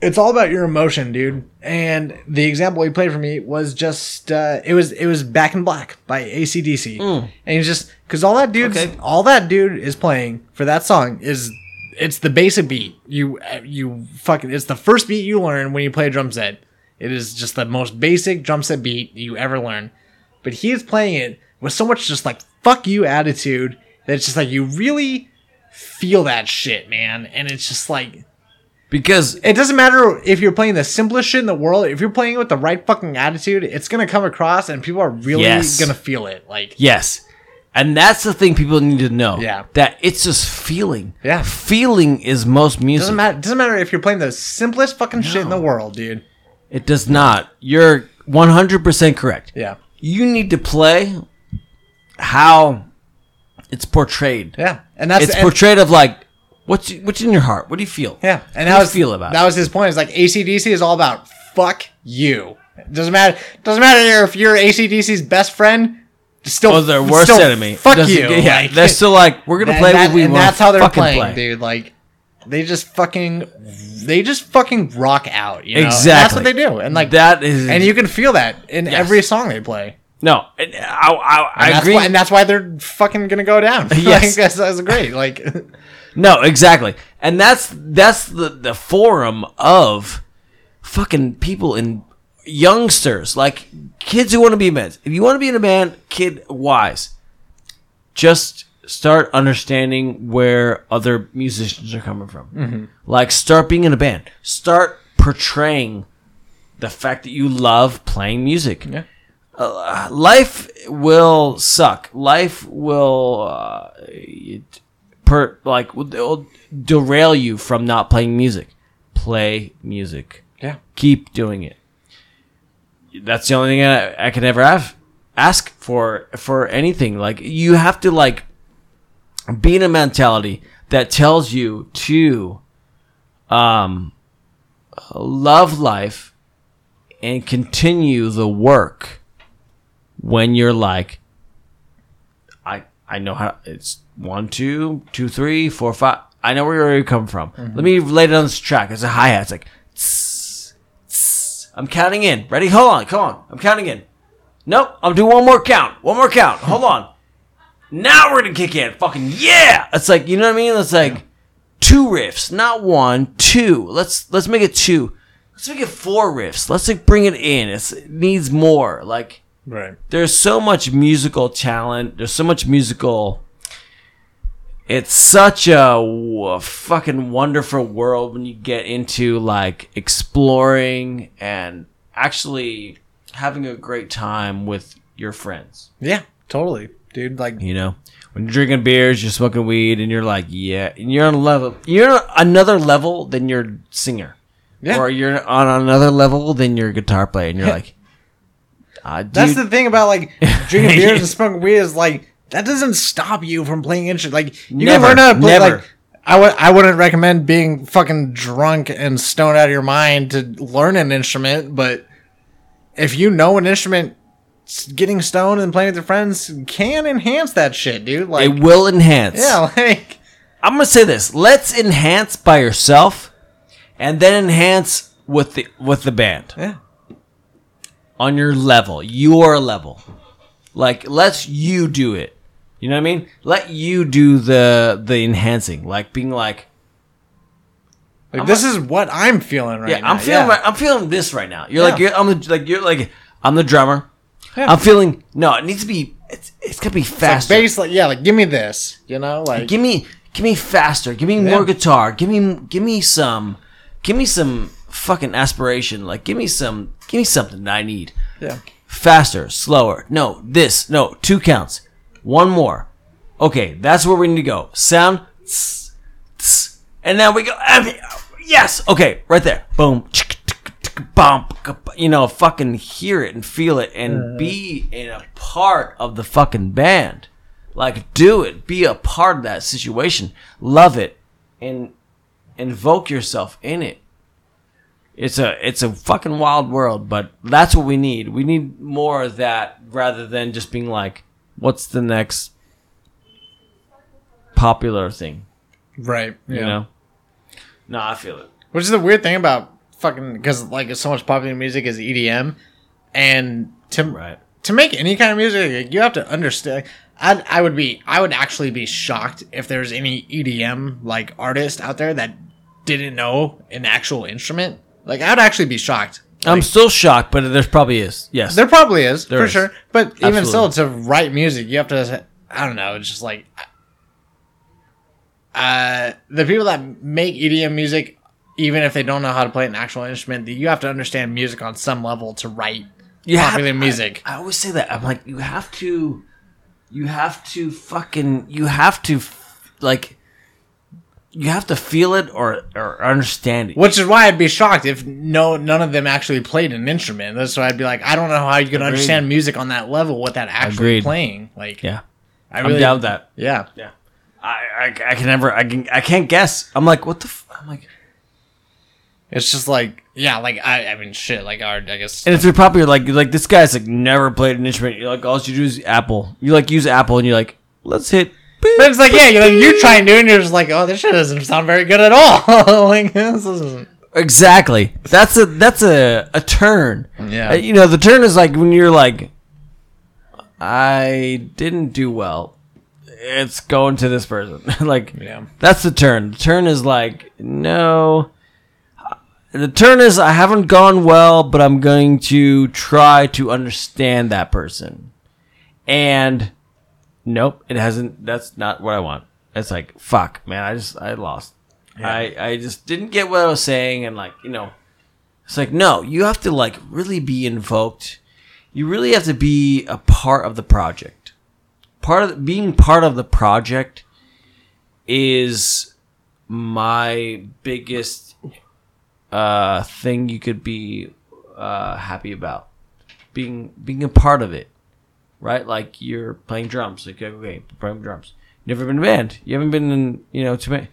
it's all about your emotion, dude. And the example he played for me was just uh, it was it was Back in Black by AC/DC. And he's just because all that dude Okay. all that dude is playing for that song is it's the basic beat. You you fucking it's the first beat you learn when you play a drum set. It is just the most basic drum set beat you ever learn. But he is playing it with so much just like fuck you attitude that it's just like you really feel that shit, man. And it's just like Because it doesn't matter if you're playing the simplest shit in the world. If you're playing it with the right fucking attitude, it's gonna come across, and people are really Yes. gonna feel it. Like, yes. And that's the thing people need to know. Yeah. That it's just feeling. Yeah. Feeling is most music. doesn't matter. Doesn't matter if you're playing the simplest fucking shit in the world, dude. It does not. You're 100% correct. Yeah, You need to play how it's portrayed. yeah, and that's It's and- portrayed of like what's what's in your heart. What do you feel? yeah, and do you feel about. that was his point. It's like AC/DC is all about fuck you. It Doesn't matter. Doesn't matter if you're AC/DC's best friend. Still, Oh, their worst still enemy. Fuck you. Yeah, Like, they're still like we're gonna play that- what we and want. that's how they're fucking playing, play. dude. Like they just fucking, they just fucking rock out. You know? And that's what they do, and like that is and you can feel that in every song they play. no. and I, I, I And that's agree. why, and that's why they're fucking gonna go down. Yes. like, that's, that's great. Like, No, exactly. And that's that's the the forum of fucking people in youngsters, like kids who want to be men. If you want to be in a band, kid wise, just start understanding where other musicians are coming from. Like start being in a band. Start portraying the fact that you love playing music. Yeah. Uh, life will suck. Life will uh, it- per like will- derail you from not playing music. Play music. Yeah. Keep doing it. That's the only thing I, I can ever have ask for for anything. Like you have to like be in a mentality that tells you to um love life and continue the work when you're like I I know how it's one, two, two, three, four, five. I know where you come from. Let me lay it on this track. It's a hi hat. It's like tss, tss. I'm counting in. Ready? Hold on. Come on. I'm counting in. Nope. I'll do one more count. One more count. Hold on. Now we're gonna kick in. Fucking yeah! It's like you know what I mean. It's like two riffs, not one, two. Let's let's make it two. Let's make it four riffs. Let's like bring it in. It's, it needs more. Like Right. there's so much musical talent. There's so much musical. It's such a fucking wonderful world when you get into like exploring and actually having a great time with your friends. Yeah. Totally, dude. Like, You know, when you're drinking beers, you're smoking weed, and you're like, yeah, and you're on a level, you're another level than your singer, Yeah. or you're on another level than your guitar player, and you're like, uh, That's the thing about like drinking beers and smoking weed is like that doesn't stop you from playing instruments. Like you Never, can learn how to play. never. Like I would, I wouldn't recommend being fucking drunk and stoned out of your mind to learn an instrument. But if you know an instrument, getting stoned and playing with your friends can enhance that shit, dude. Like it will enhance. yeah, like I'm gonna say this: let's enhance by yourself, and then enhance with the with the band yeah, on your level, your level. Like, let's you do it. You know what I mean? Let you do the the enhancing, like being like, like this is what I'm feeling right yeah, now. I'm feeling, yeah. right, I'm feeling this right now. You're like, you're, I'm the, like, you're like, I'm the drummer. Yeah. I'm feeling. No, it needs to be. It's it's gonna be It's like faster. bass, like yeah, like give me this, you know, like give me give me faster. Give me more guitar. Give me give me some give me some fucking aspiration. Like give me some give me something that i need. Yeah, faster slower. No this no two counts. One more. Okay that's where we need to go. Sound tss, tss, and now we go yes okay right there. Boom bump you know fucking hear it and feel it and be in a part of the fucking band. Like do it. Be a part of that situation. Love it and invoke yourself in it. It's a it's a fucking wild world but that's what we need. We need more of that rather than just being like what's the next popular thing? Right, you know? No i feel it. Which is the weird thing about fucking because like so much popular music is EDM, and to right to make any kind of music, like, you have to understand. I I would be I would actually be shocked if there's any EDM like artist out there that didn't know an actual instrument. Like I would actually be shocked. i'm still shocked but there probably is yes There probably is There for is. sure, but even Absolutely. still, to write music, you have to. I don't know. It's just like uh, the people that make EDM music, even if they don't know how to play an actual instrument, you have to understand music on some level to write Yeah, popular I- music. I, always say that i'm like you have to you have to fucking you have to like you have to feel it or or understand it Which is why I'd be shocked if no none of them actually played an instrument. That's why I'd be like, I don't know how you can understand music on that level without actually Agreed. playing. Like, yeah I i'm really, down with that Yeah, Yeah, I, I, I can never, I can, I can't guess. I'm like, what the? F-? I'm like, it's just like, yeah, like I, I mean, shit, like our, I guess, and if you're popular, like, you're like this guy's like never played an instrument. You're like, all you do is Apple. You like use Apple, and you're like, let's hit. But it's like, yeah, you know, you try and do and you're just like, oh, this shit doesn't sound very good at all. like, this isn't. Exactly. That's a that's a a turn. Yeah. You know, the turn is like when you're like, I didn't do well. It's going to this person. like, Yeah. that's the turn. The turn is like, no. The turn is I haven't gone well, but I'm going to try to understand that person. And nope, it hasn't. That's not what I want. It's like fuck, man. I just I lost. I I just didn't get what I was saying, and like you know, it's like no, you have to like really be invoked. You really have to be a part of the project. Part of being part of the project is my biggest uh thing you could be uh happy about. Being being a part of it right? Like you're playing drums like okay playing drums. Never been in a band. You haven't been in you know too many.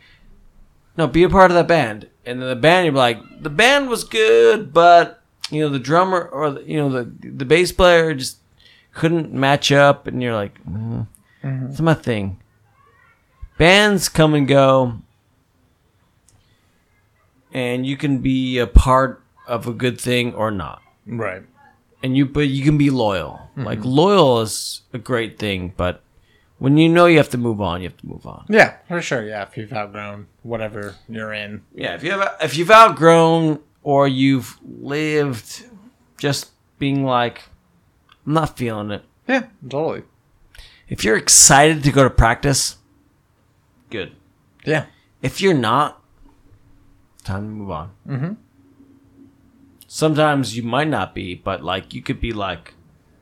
No be a part of that band. And then the band you're like the band was good but you know the drummer or the, you know the the bass player just couldn't match up and you're like mm, it's my thing. Bands come and go and you can be a part of a good thing or not Right. and you but you can be loyal mm-hmm. like loyal is a great thing but when you know you have to move on you have to move on Yeah, for sure. Yeah, if you've outgrown whatever you're in. yeah if you have if you've outgrown or you've lived just being like i'm not feeling it Yeah, totally. if you're excited to go to practice good Yeah. if you're not time to move on mm-hmm. sometimes you might not be but like you could be like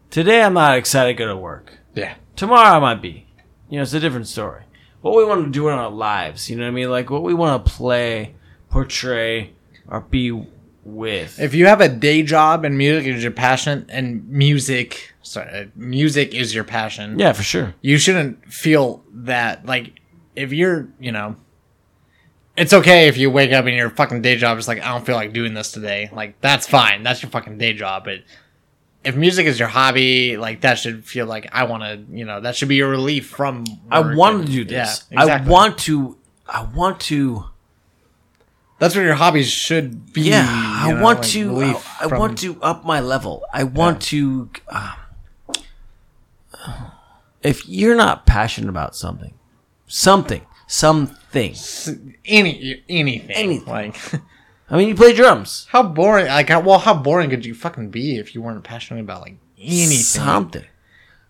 today i'm not excited to go to work Yeah. tomorrow I might be. You know, it's a different story. What we want to do in our lives, you know what I mean? Like what we want to play, portray, or be with. If you have a day job and music is your passion, and music, sorry, uh, music is your passion. yeah, for sure. you shouldn't feel that like if you're you know it's okay if you wake up and your fucking day job is like i don't feel like doing this today like that's fine that's your fucking day job but if music is your hobby like that should feel like i want to you know that should be your relief from I want and- to do this. yeah, exactly. I want to. I want to. that's what your hobbies should be Yeah, I know, want like to. I, I from- want to up my level. I want to. Uh, if you're not passionate about something something, something, something. any anything Anything. like I mean, you play drums. how boring like how, well how boring could you fucking be if you weren't passionate about like anything Something.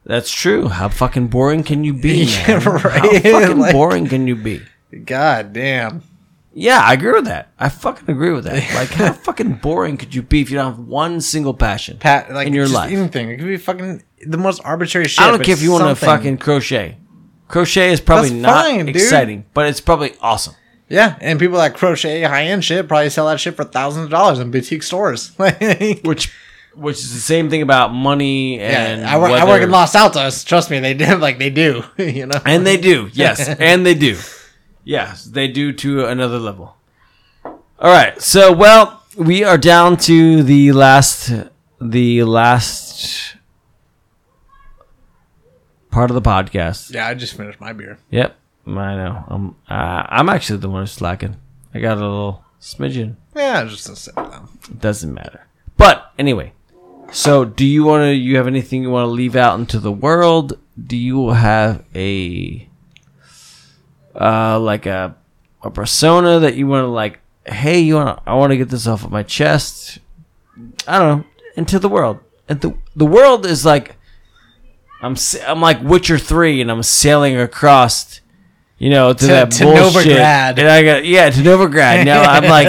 That's true. How fucking boring can you be, Yeah, man? How fucking Like- boring can you be? god damn Yeah, I agree with that. I fucking agree with that. Like, how fucking boring could you be if you don't have one single passion Pat, like in your life? anything. It could be fucking the most arbitrary shit. I don't care if you want to fucking crochet. Crochet is probably That's not fine, dude. exciting, but it's probably awesome. yeah. And people that crochet high end shit probably sell that shit for thousands of dollars in boutique stores. yeah, Which, which is the same thing about money and I work. I work in Los Altos. Trust me, they do. Like they do. you know. And they do, yes, and they do. Yes, they do to another level. All right, so well, we are down to the last, the last part of the podcast. yeah, I just finished my beer. Yep, I know. I'm, uh, I'm actually the one who's slacking. I got a little smidgen. Yeah, just a sip. It doesn't matter. But anyway, so do you want to? You have anything you want to leave out into the world? Do you have a uh like a a persona that you want to like? Hey, you want? I want to get this off of my chest. I don't know. Into the world, and the the world is like I'm I'm like Witcher three, and I'm sailing across. You know, to, To- that to bullshit. Novigrad. And I got yeah to Novigrad. Now I'm like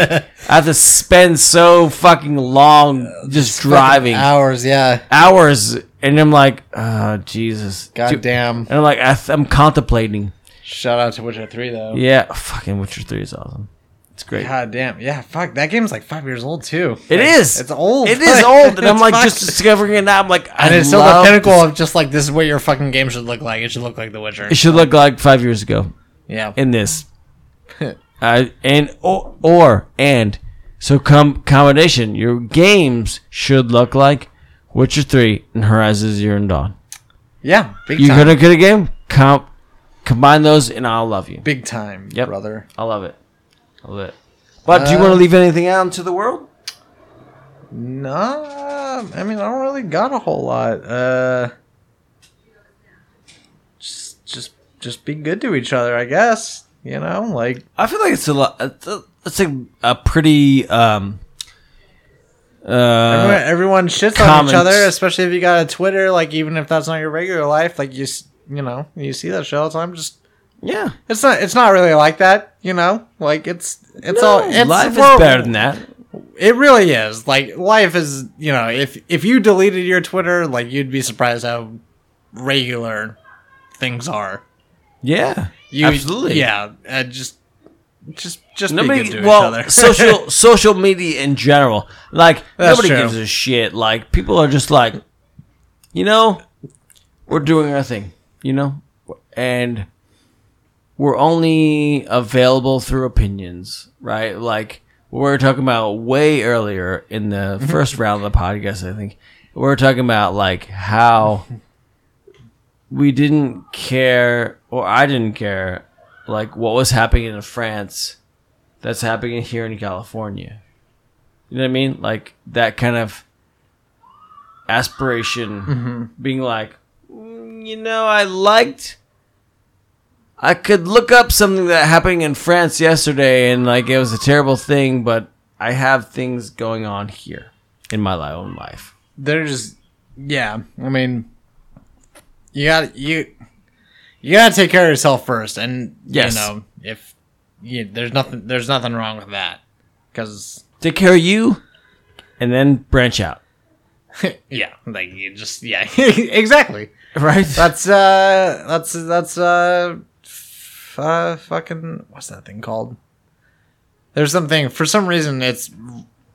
I have to spend so fucking long uh, just driving hours. Yeah. hours, and I'm like, oh Jesus, God Dude, damn. And I'm like, I I'm contemplating. Shout out to Witcher Three though. Yeah, fucking Witcher Three is awesome. It's great. God damn. Yeah. Fuck. That game's like five years old too. It Like, is. It's old. It is old, and I'm like fucked. just discovering it now. I'm like, I And it's still the pinnacle this- of just like this is what your fucking game should look like. It should look like The Witcher. It should look like five years ago Yeah. in this. uh, and or, or and so com- combination. Your games should look like Witcher Three and Horizon Zero and Dawn. yeah. Big You're time. gonna get a game. Com- combine those, and I'll love you. Big time, Yep. brother. I love it. I love it. But do you Uh, want to leave anything out into the world? Nah, I mean, I don't really got a whole lot. Uh, just, just, just be good to each other, I guess. You know, like I feel like it's a lot. It's a, it's a, a pretty um. everyone, Uh, everyone shits on comments. each other, especially if you got a Twitter. Like, even if that's not your regular life, like you, s- you know, you see that shit all the time. Just Yeah. it's not it's not really like that, you know. Like it's it's No, all it's life is better than that. It really is. Like life is, you know, if if you deleted your Twitter, like you'd be surprised how regular things are. Yeah. You, Absolutely. Yeah, uh, just just just be Nobody, good to well, each other. social social media in general, like That's nobody true. gives a shit. Like people are just like, you know, we're doing our thing, you know, and we're only available through opinions, right? Like we were talking about way earlier in the first round of the podcast, I think we were talking about like how we didn't care, or I didn't care, like what was happening in France that's happening here in California. You know what I mean? Like that kind of aspiration being like, "Mm, you know, I liked. I could look up something that happened in France yesterday and like it was a terrible thing, but I have things going on here in my own life. They're just yeah. I mean, you got you you gotta take care of yourself first, and Yes. you know if you, there's nothing there's nothing wrong with that because Take care of you and then branch out. yeah, like you just yeah exactly. Right? That's uh that's that's uh, uh fucking what's that thing called? There's something for some reason it's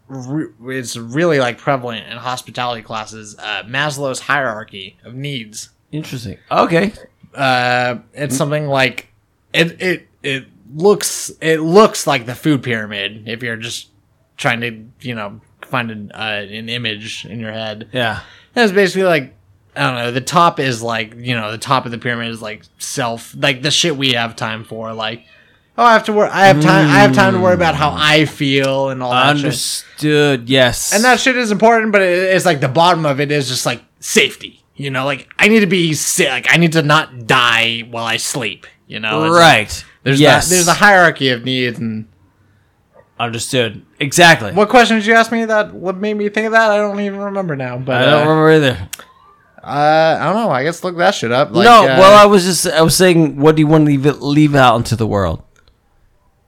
re- it's really like prevalent in hospitality classes. Uh, Maslow's hierarchy of needs. Interesting. Okay. Uh, it's something like it it it looks it looks like the food pyramid if you're just trying to you know find an uh, an image in your head. Yeah. It's basically like I don't know. The top is like you know the top of the pyramid is like self, like the shit we have time for. Like oh, I have to worry. I have time. I have time to worry about how I feel and all that shit. Understood. Yes. And that shit is important, but it, it's like the bottom of it is just like safety. You know, like I need to be sick. Like I need to not die while I sleep. You know, It's like- right. there's yes. that, there's a hierarchy of needs. And Understood. Exactly. what question did you ask me that what made me think of that? I don't even remember now. But I don't uh, remember either. Uh, I don't know. I guess look that shit up. Like, no, uh, well, I was just I was saying, what do you want to leave it, leave out into the world?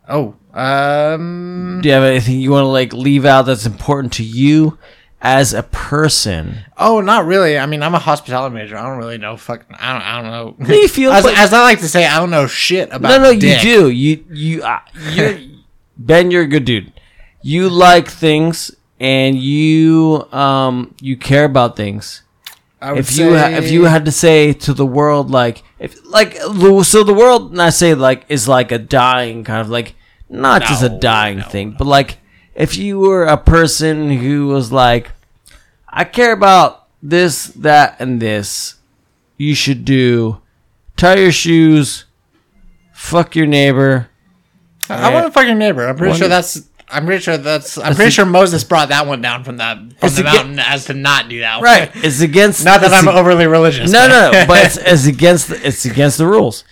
oh, um, Do you have anything you want to like leave out that's important to you as a person? oh, not really. I mean, I'm a hospitality major. I don't really know. Fucking, I don't. I don't know. Do you feel as, like- as I like to say, I don't know shit about. no, no, dick. you do. You you uh, you Ben, you're a good dude. You like things and you um you care about things. I would if you ha- if you had to say to the world like if like so the world and I say like is like a dying kind of like not just a dying no, thing but like if you were a person who was like I care about this that and this you should do tie your shoes fuck your neighbor I want to eh, fuck your neighbor. I'm pretty One- sure that's. I'm pretty sure that's. I'm That's pretty a- sure Moses brought that one down from the from the a ge- mountain as to not do that. one. right it's against Not that I'm a- overly religious. no no no but it's, it's against the, it's against the rules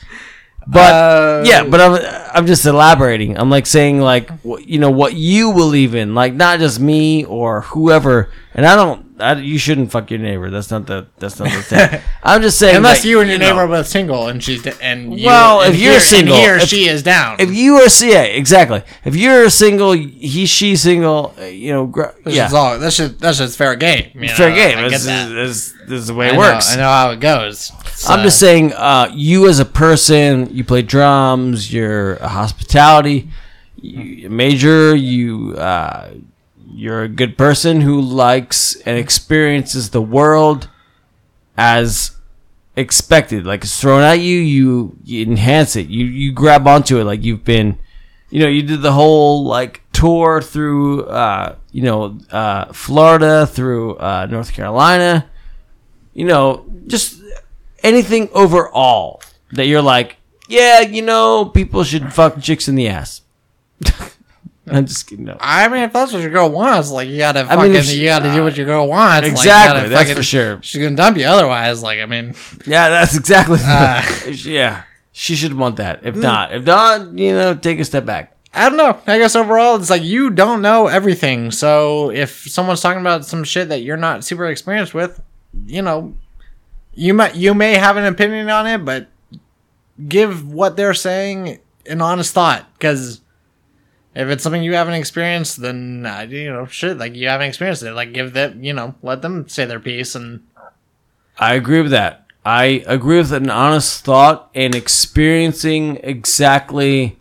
but Uh, yeah but i'm i'm just elaborating i'm like saying like you know what you believe in like not just me or whoever and i don't I, you shouldn't fuck your neighbor that's not the that's not the thing i'm just saying Unless like, you and your know, neighbor are both single and she's and you, Well, and if you're single, and he or if- she is down. if you are yeah exactly if you're single he she single uh, you know gr- yeah is all. That's just that's just fair game. you fair know, game I get this, is, this, this is the way I it know- works I know how it goes. It's, I'm just saying, uh, you as a person, you play drums, you're a hospitality you, major, you uh, you're a good person who likes and experiences the world as expected. Like it's thrown at you, you, you enhance it. You you grab onto it like you've been, you know, you did the whole like tour through, uh, you know, uh, Florida through uh, North Carolina. You know, just anything overall that you're like, yeah, you know, people should fuck chicks in the ass. I'm just kidding. No. I mean, if that's what your girl wants, like you gotta I fucking, mean, she- you gotta do what your girl wants. Exactly, gotta that's fucking- for sure. She's gonna dump you otherwise. Like, I mean, Yeah, that's exactly. Uh, yeah, she should want that. If not, if not, you know, take a step back. I don't know. I guess overall, it's like you don't know everything. So if someone's talking about some shit that you're not super experienced with, you know, you might you may have an opinion on it, but give what they're saying an honest thought because if it's something you haven't experienced, then uh, you know shit like you haven't experienced it. Like give them you know let them say their piece and I agree with that. I agree with an honest thought and experiencing exactly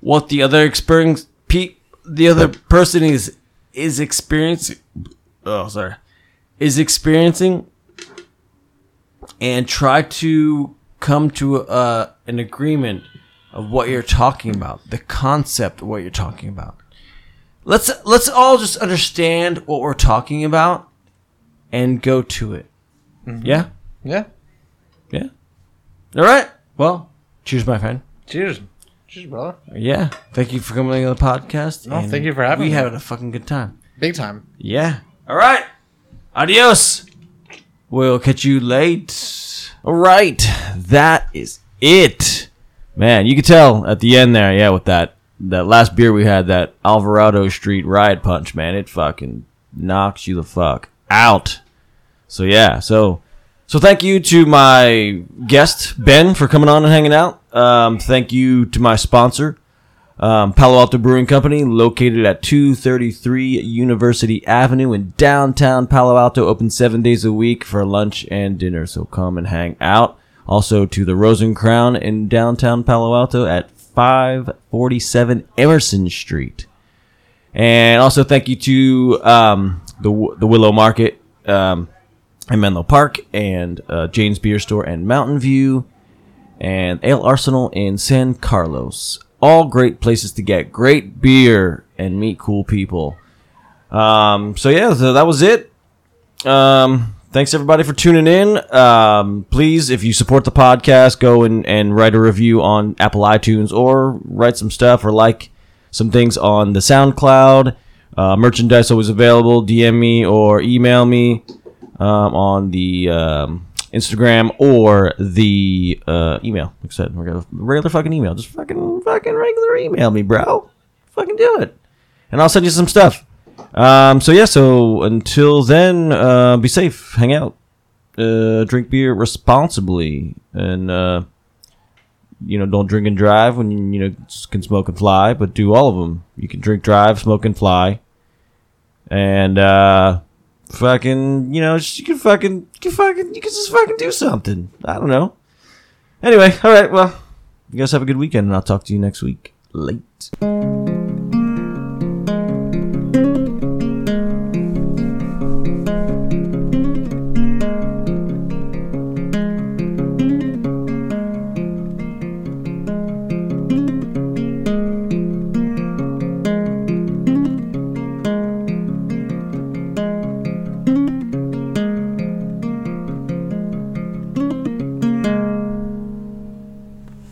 what the other experience pe- the other person is is experiencing. Oh, sorry, is experiencing, and try to come to a, an agreement of what you're talking about, the concept of what you're talking about. Let's let's all just understand what we're talking about and go to it. Mm-hmm. Yeah. yeah. Yeah. All right. Well, cheers, my friend. Cheers, cheers, brother. Yeah. Thank you for coming on the podcast. No, thank you for having we me. had a fucking good time. Big time. Yeah. All right. Adios. We'll catch you late. All right, that is it. Man, you could tell at the end there, yeah, with that that last beer we had, that Alvarado Street Riot Punch, man, it fucking knocks you the fuck out. So yeah, so so thank you to my guest Ben for coming on and hanging out. Um, thank you to my sponsor, um, Palo Alto Brewing Company, located at 233 University Avenue in downtown Palo Alto, open seven days a week for lunch and dinner. So come and hang out. Also to the Rose & Crown in downtown Palo Alto at 547 Emerson Street. And also thank you to um, the the Willow Market um, in Menlo Park and uh, Jane's Beer Store and Mountain View and Ale Arsenal in San Carlos. All great places to get great beer and meet cool people. Um, so yeah, so that was it. Um, thanks everybody for tuning in. Um, please, if you support the podcast, go and, and write a review on Apple iTunes or write some stuff or like some things on the SoundCloud. Uh, merchandise always available. DM me or email me um, on the um, Instagram or the uh, email. Like I said, we're gonna regular fucking email. Just fucking fucking regular email me, bro. Fucking do it, and I'll send you some stuff. Um, so yeah, so until then, uh, be safe, hang out, uh, drink beer responsibly, and uh, you know, don't drink and drive when you, you know can smoke and fly, but do all of them. You can drink, drive, smoke and fly, and uh, fucking, you know, you can fucking, you can fucking, you can just fucking do something. I don't know. Anyway, all right, well, you guys have a good weekend, and I'll talk to you next week. Late.